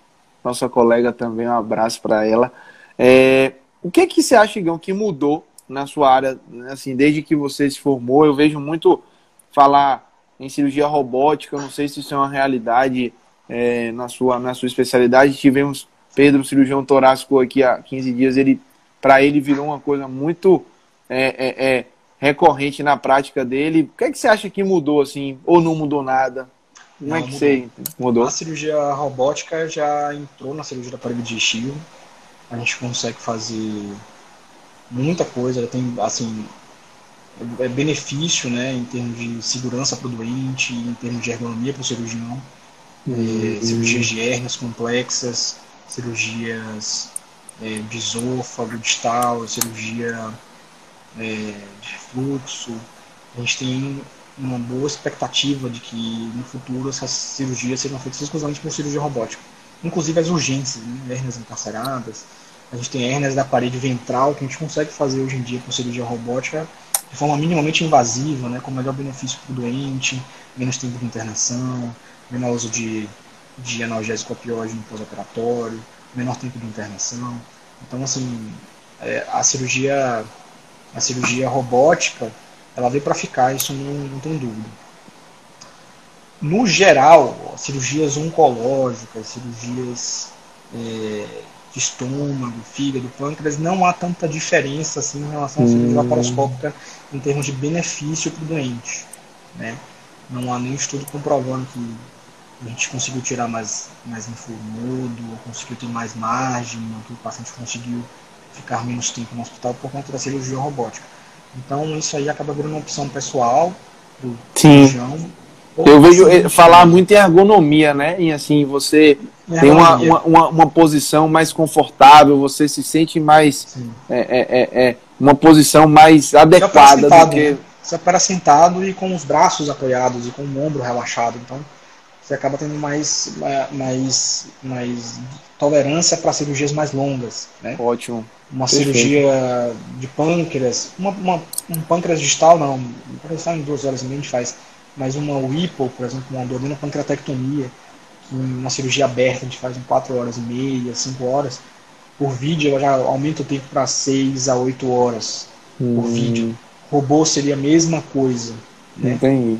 nossa colega também, um abraço para ela. É, o que é que você acha, Igão, que mudou na sua área, assim, desde que você se formou? Eu vejo muito falar em cirurgia robótica, não sei se isso é uma realidade é, na, sua, na sua especialidade. Tivemos Pedro, cirurgião torácico, aqui há 15 dias, ele para ele virou uma coisa muito é, é, é, recorrente na prática dele. O que, é que você acha que mudou, assim, ou não mudou nada? Como não, é que mudou. você mudou? A cirurgia robótica já entrou na cirurgia da parede digestiva. A gente consegue fazer muita coisa, tem assim é benefício, né, em termos de segurança para o doente, em termos de ergonomia para o cirurgião, uhum. é, cirurgias de hérnias complexas, cirurgias é, de esôfago, distal, cirurgia é, de fluxo. A gente tem uma boa expectativa de que no futuro essas cirurgias sejam feitas exclusivamente por cirurgia robótica. Inclusive as urgências, né? hérnias encarceradas. A gente tem hérnias da parede ventral que a gente consegue fazer hoje em dia com cirurgia robótica de forma minimamente invasiva, né? com melhor benefício para o doente, menos tempo de internação, menor uso de, de analgésico no pós-operatório, menor tempo de internação. Então, assim, é, a cirurgia a cirurgia robótica ela veio para ficar, isso não, não tem dúvida. No geral, cirurgias oncológicas, cirurgias é, de estômago, fígado, pâncreas, não há tanta diferença assim em relação à cirurgia hum. laparoscópica em termos de benefício para o doente. Né? Não há nenhum estudo comprovando que a gente conseguiu tirar mais, mais linfonodo, conseguiu ter mais margem, que o paciente conseguiu ficar menos tempo no hospital por conta da cirurgia robótica. Então isso aí acaba virando uma opção pessoal do Sim. cirurgião. Eu vejo assim, falar muito em ergonomia, né? Em assim, você tem uma, uma, uma, uma, posição mais confortável, você se sente mais. É, é, é, é, uma posição mais adequada do que. Né? Você para sentado e com os braços apoiados e com o ombro relaxado. Então você acaba tendo mais, mais, mais tolerância para cirurgias mais longas. Né? Ótimo uma Perfeito. cirurgia de pâncreas, uma, uma, um pâncreas distal não, um pâncreas distal em duas horas e meia a gente faz, mas uma WIPO, por exemplo, uma endovena pancreatectomia, uma cirurgia aberta a gente faz em quatro horas e meia, cinco horas, por vídeo ela já aumenta o tempo para seis a oito horas hum. por vídeo. Robô seria a mesma coisa. Né? Entendi.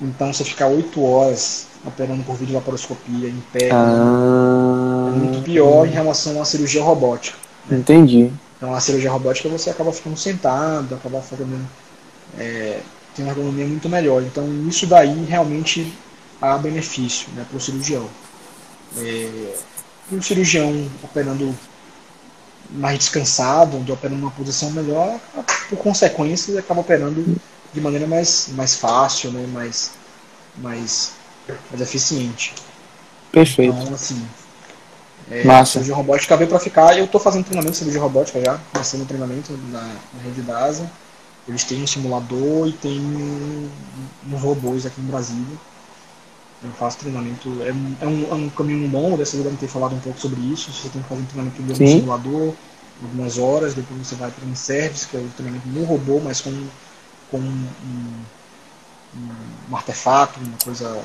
Então você ficar oito horas operando por vídeo laparoscopia em pé ah. é muito pior em relação à cirurgia robótica. Entendi. Então a cirurgia robótica você acaba ficando sentado, acaba fazendo. É, tem uma ergonomia muito melhor. Então isso daí realmente há benefício né, para o cirurgião. É, o cirurgião operando mais descansado, onde opera numa posição melhor, por consequência ele acaba operando de maneira mais, mais fácil, né, mais, mais, mais eficiente. Perfeito. Então, assim, é, Massa. Cirurgia robótica veio para ficar. Eu estou fazendo treinamento de cirurgia robótica já, o treinamento na, na rede da ASA. Eles têm um simulador e tem uns robôs aqui no Brasil. Eu faço treinamento. É, é, um, é um caminho longo, dessa vez ter falado um pouco sobre isso. Você tem que fazer um treinamento no simulador, algumas horas, depois você vai para um service, que é o treinamento no robô, mas com, com um, um, um artefato, uma coisa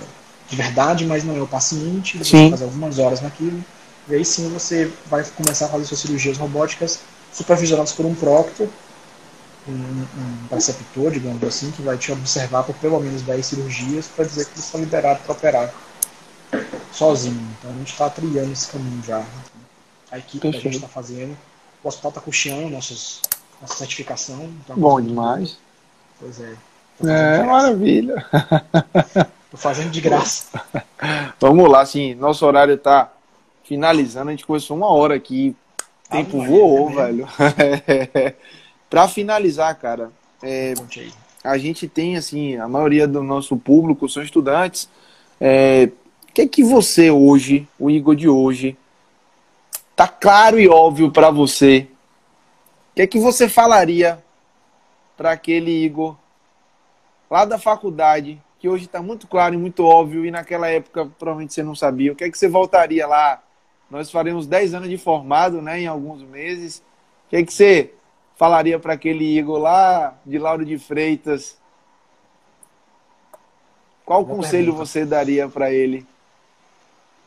de verdade, mas não é o paciente. Você vai fazer algumas horas naquilo e aí sim você vai começar a fazer suas cirurgias robóticas supervisionadas por um proctor, um, um preceptor, digamos assim, que vai te observar por pelo menos 10 cirurgias para dizer que você está liberado para operar sozinho. Então a gente está trilhando esse caminho já. A equipe Perfeito. que a gente está fazendo. O hospital está custeando nossas, nossa certificação. Então Bom demais. Pois é. É, maravilha. Estou fazendo de graça. <laughs> Vamos lá, sim. Nosso horário está finalizando, a gente começou uma hora aqui. O tempo ah, voou, <laughs> é velho. Para finalizar, cara, é, a gente tem, assim, a maioria do nosso público são estudantes. É, que é que você hoje, o Igor de hoje, tá claro e óbvio para você? O que é que você falaria para aquele Igor lá da faculdade, que hoje está muito claro e muito óbvio, e naquela época provavelmente você não sabia? O que é que você voltaria lá? Nós faremos 10 anos de formado, né, em alguns meses. O que é que você falaria para aquele Igor lá de Lauro de Freitas? Qual Boa conselho pergunta. você daria para ele?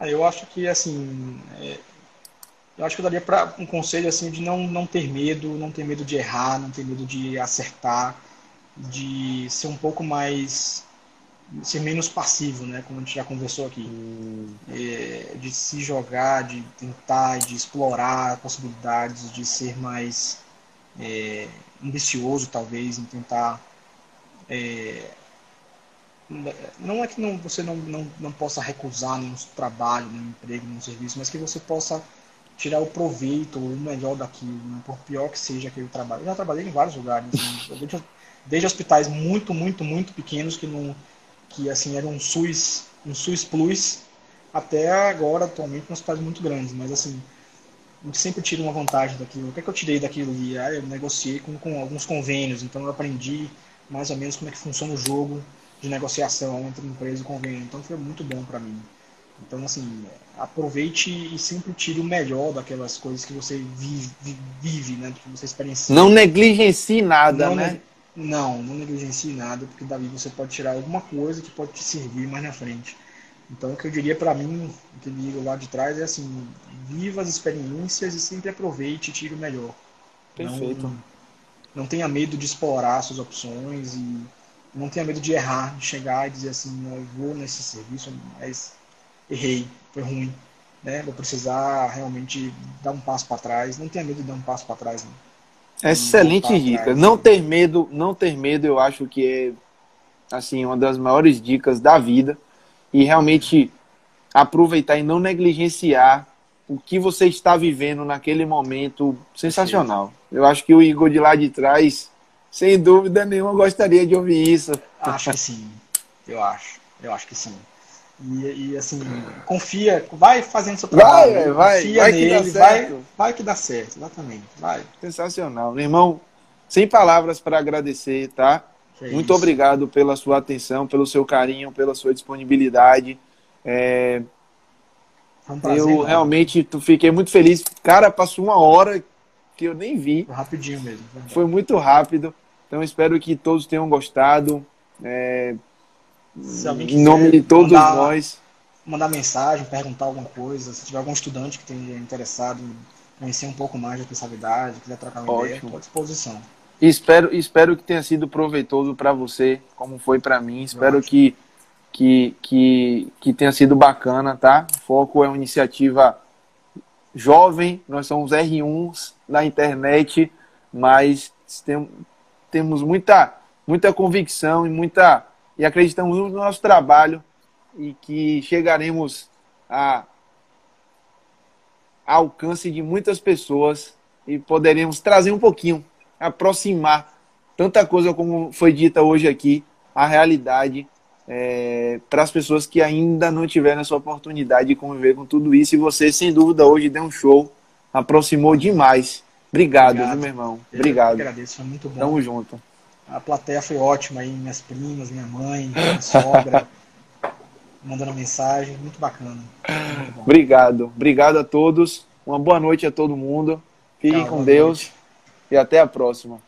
Ah, eu acho que assim, é, eu acho que eu daria para um conselho assim de não não ter medo, não ter medo de errar, não ter medo de acertar, de ser um pouco mais ser menos passivo, né? Como a gente já conversou aqui, hum. é, de se jogar, de tentar, de explorar possibilidades, de ser mais é, ambicioso talvez em tentar é, não é que não, você não, não, não possa recusar nenhum trabalho, nenhum emprego, nenhum serviço, mas que você possa tirar o proveito, o melhor daquilo, né? por pior que seja aquele trabalho. Eu já trabalhei em vários lugares, assim, desde, desde, hospitais muito, muito, muito pequenos que não que assim eram um SUS, um SUS Plus, até agora atualmente em hospitais muito grandes, mas assim sempre tira uma vantagem daquilo. O que é que eu tirei daquilo ali? Ah, eu negociei com, com alguns convênios, então eu aprendi mais ou menos como é que funciona o jogo de negociação entre empresa e convênio. Então foi muito bom para mim. Então, assim, aproveite e sempre tire o melhor daquelas coisas que você vive, vive né? Que você experiencia. Não negligencie nada, não, né? Não, não negligencie nada, porque daí você pode tirar alguma coisa que pode te servir mais na frente. Então, o que eu diria para mim, o que digo lá de trás, é assim: viva as experiências e sempre aproveite e tire o melhor. Perfeito. Não, não tenha medo de explorar suas opções e não tenha medo de errar, de chegar e dizer assim: eu vou nesse serviço, mas errei, foi ruim. Né? Vou precisar realmente dar um passo para trás. Não tenha medo de dar um passo para trás. Né? Excelente dica. Trás, não né? ter medo, não ter medo, eu acho que é assim uma das maiores dicas da vida e realmente aproveitar e não negligenciar o que você está vivendo naquele momento sensacional. Eu acho que o Igor de lá de trás, sem dúvida nenhuma, gostaria de ouvir isso. Acho que sim. Eu acho. Eu acho que sim. E, e, assim, confia, vai fazendo seu trabalho. Vai, vai, confia vai nele, vai, vai que dá certo, exatamente. Vai. Sensacional. Meu irmão, sem palavras para agradecer, tá? Que Muito isso. obrigado pela sua atenção, pelo seu carinho, pela sua disponibilidade. É... Um prazer, eu mano. realmente fiquei muito feliz. Cara, passou uma hora que eu nem vi. Foi rapidinho mesmo. Foi muito rápido. Então espero que todos tenham gostado. É em nome de todos mandar, nós. Mandar mensagem, perguntar alguma coisa. Se tiver algum estudante que tenha interessado em conhecer um pouco mais da especialidade, quiser trocar uma Ótimo. ideia, estou à disposição. Espero, espero que tenha sido proveitoso para você, como foi para mim. Espero que, que, que, que tenha sido bacana, tá? O Foco é uma iniciativa jovem, nós somos R1s da internet, mas tem, temos muita, muita convicção e muita e acreditamos no nosso trabalho e que chegaremos a, a alcance de muitas pessoas e poderemos trazer um pouquinho, aproximar tanta coisa como foi dita hoje aqui, a realidade é, para as pessoas que ainda não tiveram essa oportunidade de conviver com tudo isso. E você, sem dúvida, hoje deu um show, aproximou demais. Obrigado, Obrigado. meu irmão. Obrigado. Eu agradeço, foi muito bom. Tamo junto. A plateia foi ótima aí, minhas primas, minha mãe, minha sogra, <laughs> mandando mensagem, muito bacana. Muito Obrigado. Obrigado a todos. Uma boa noite a todo mundo. Fiquem Tchau, com Deus noite. E até a próxima.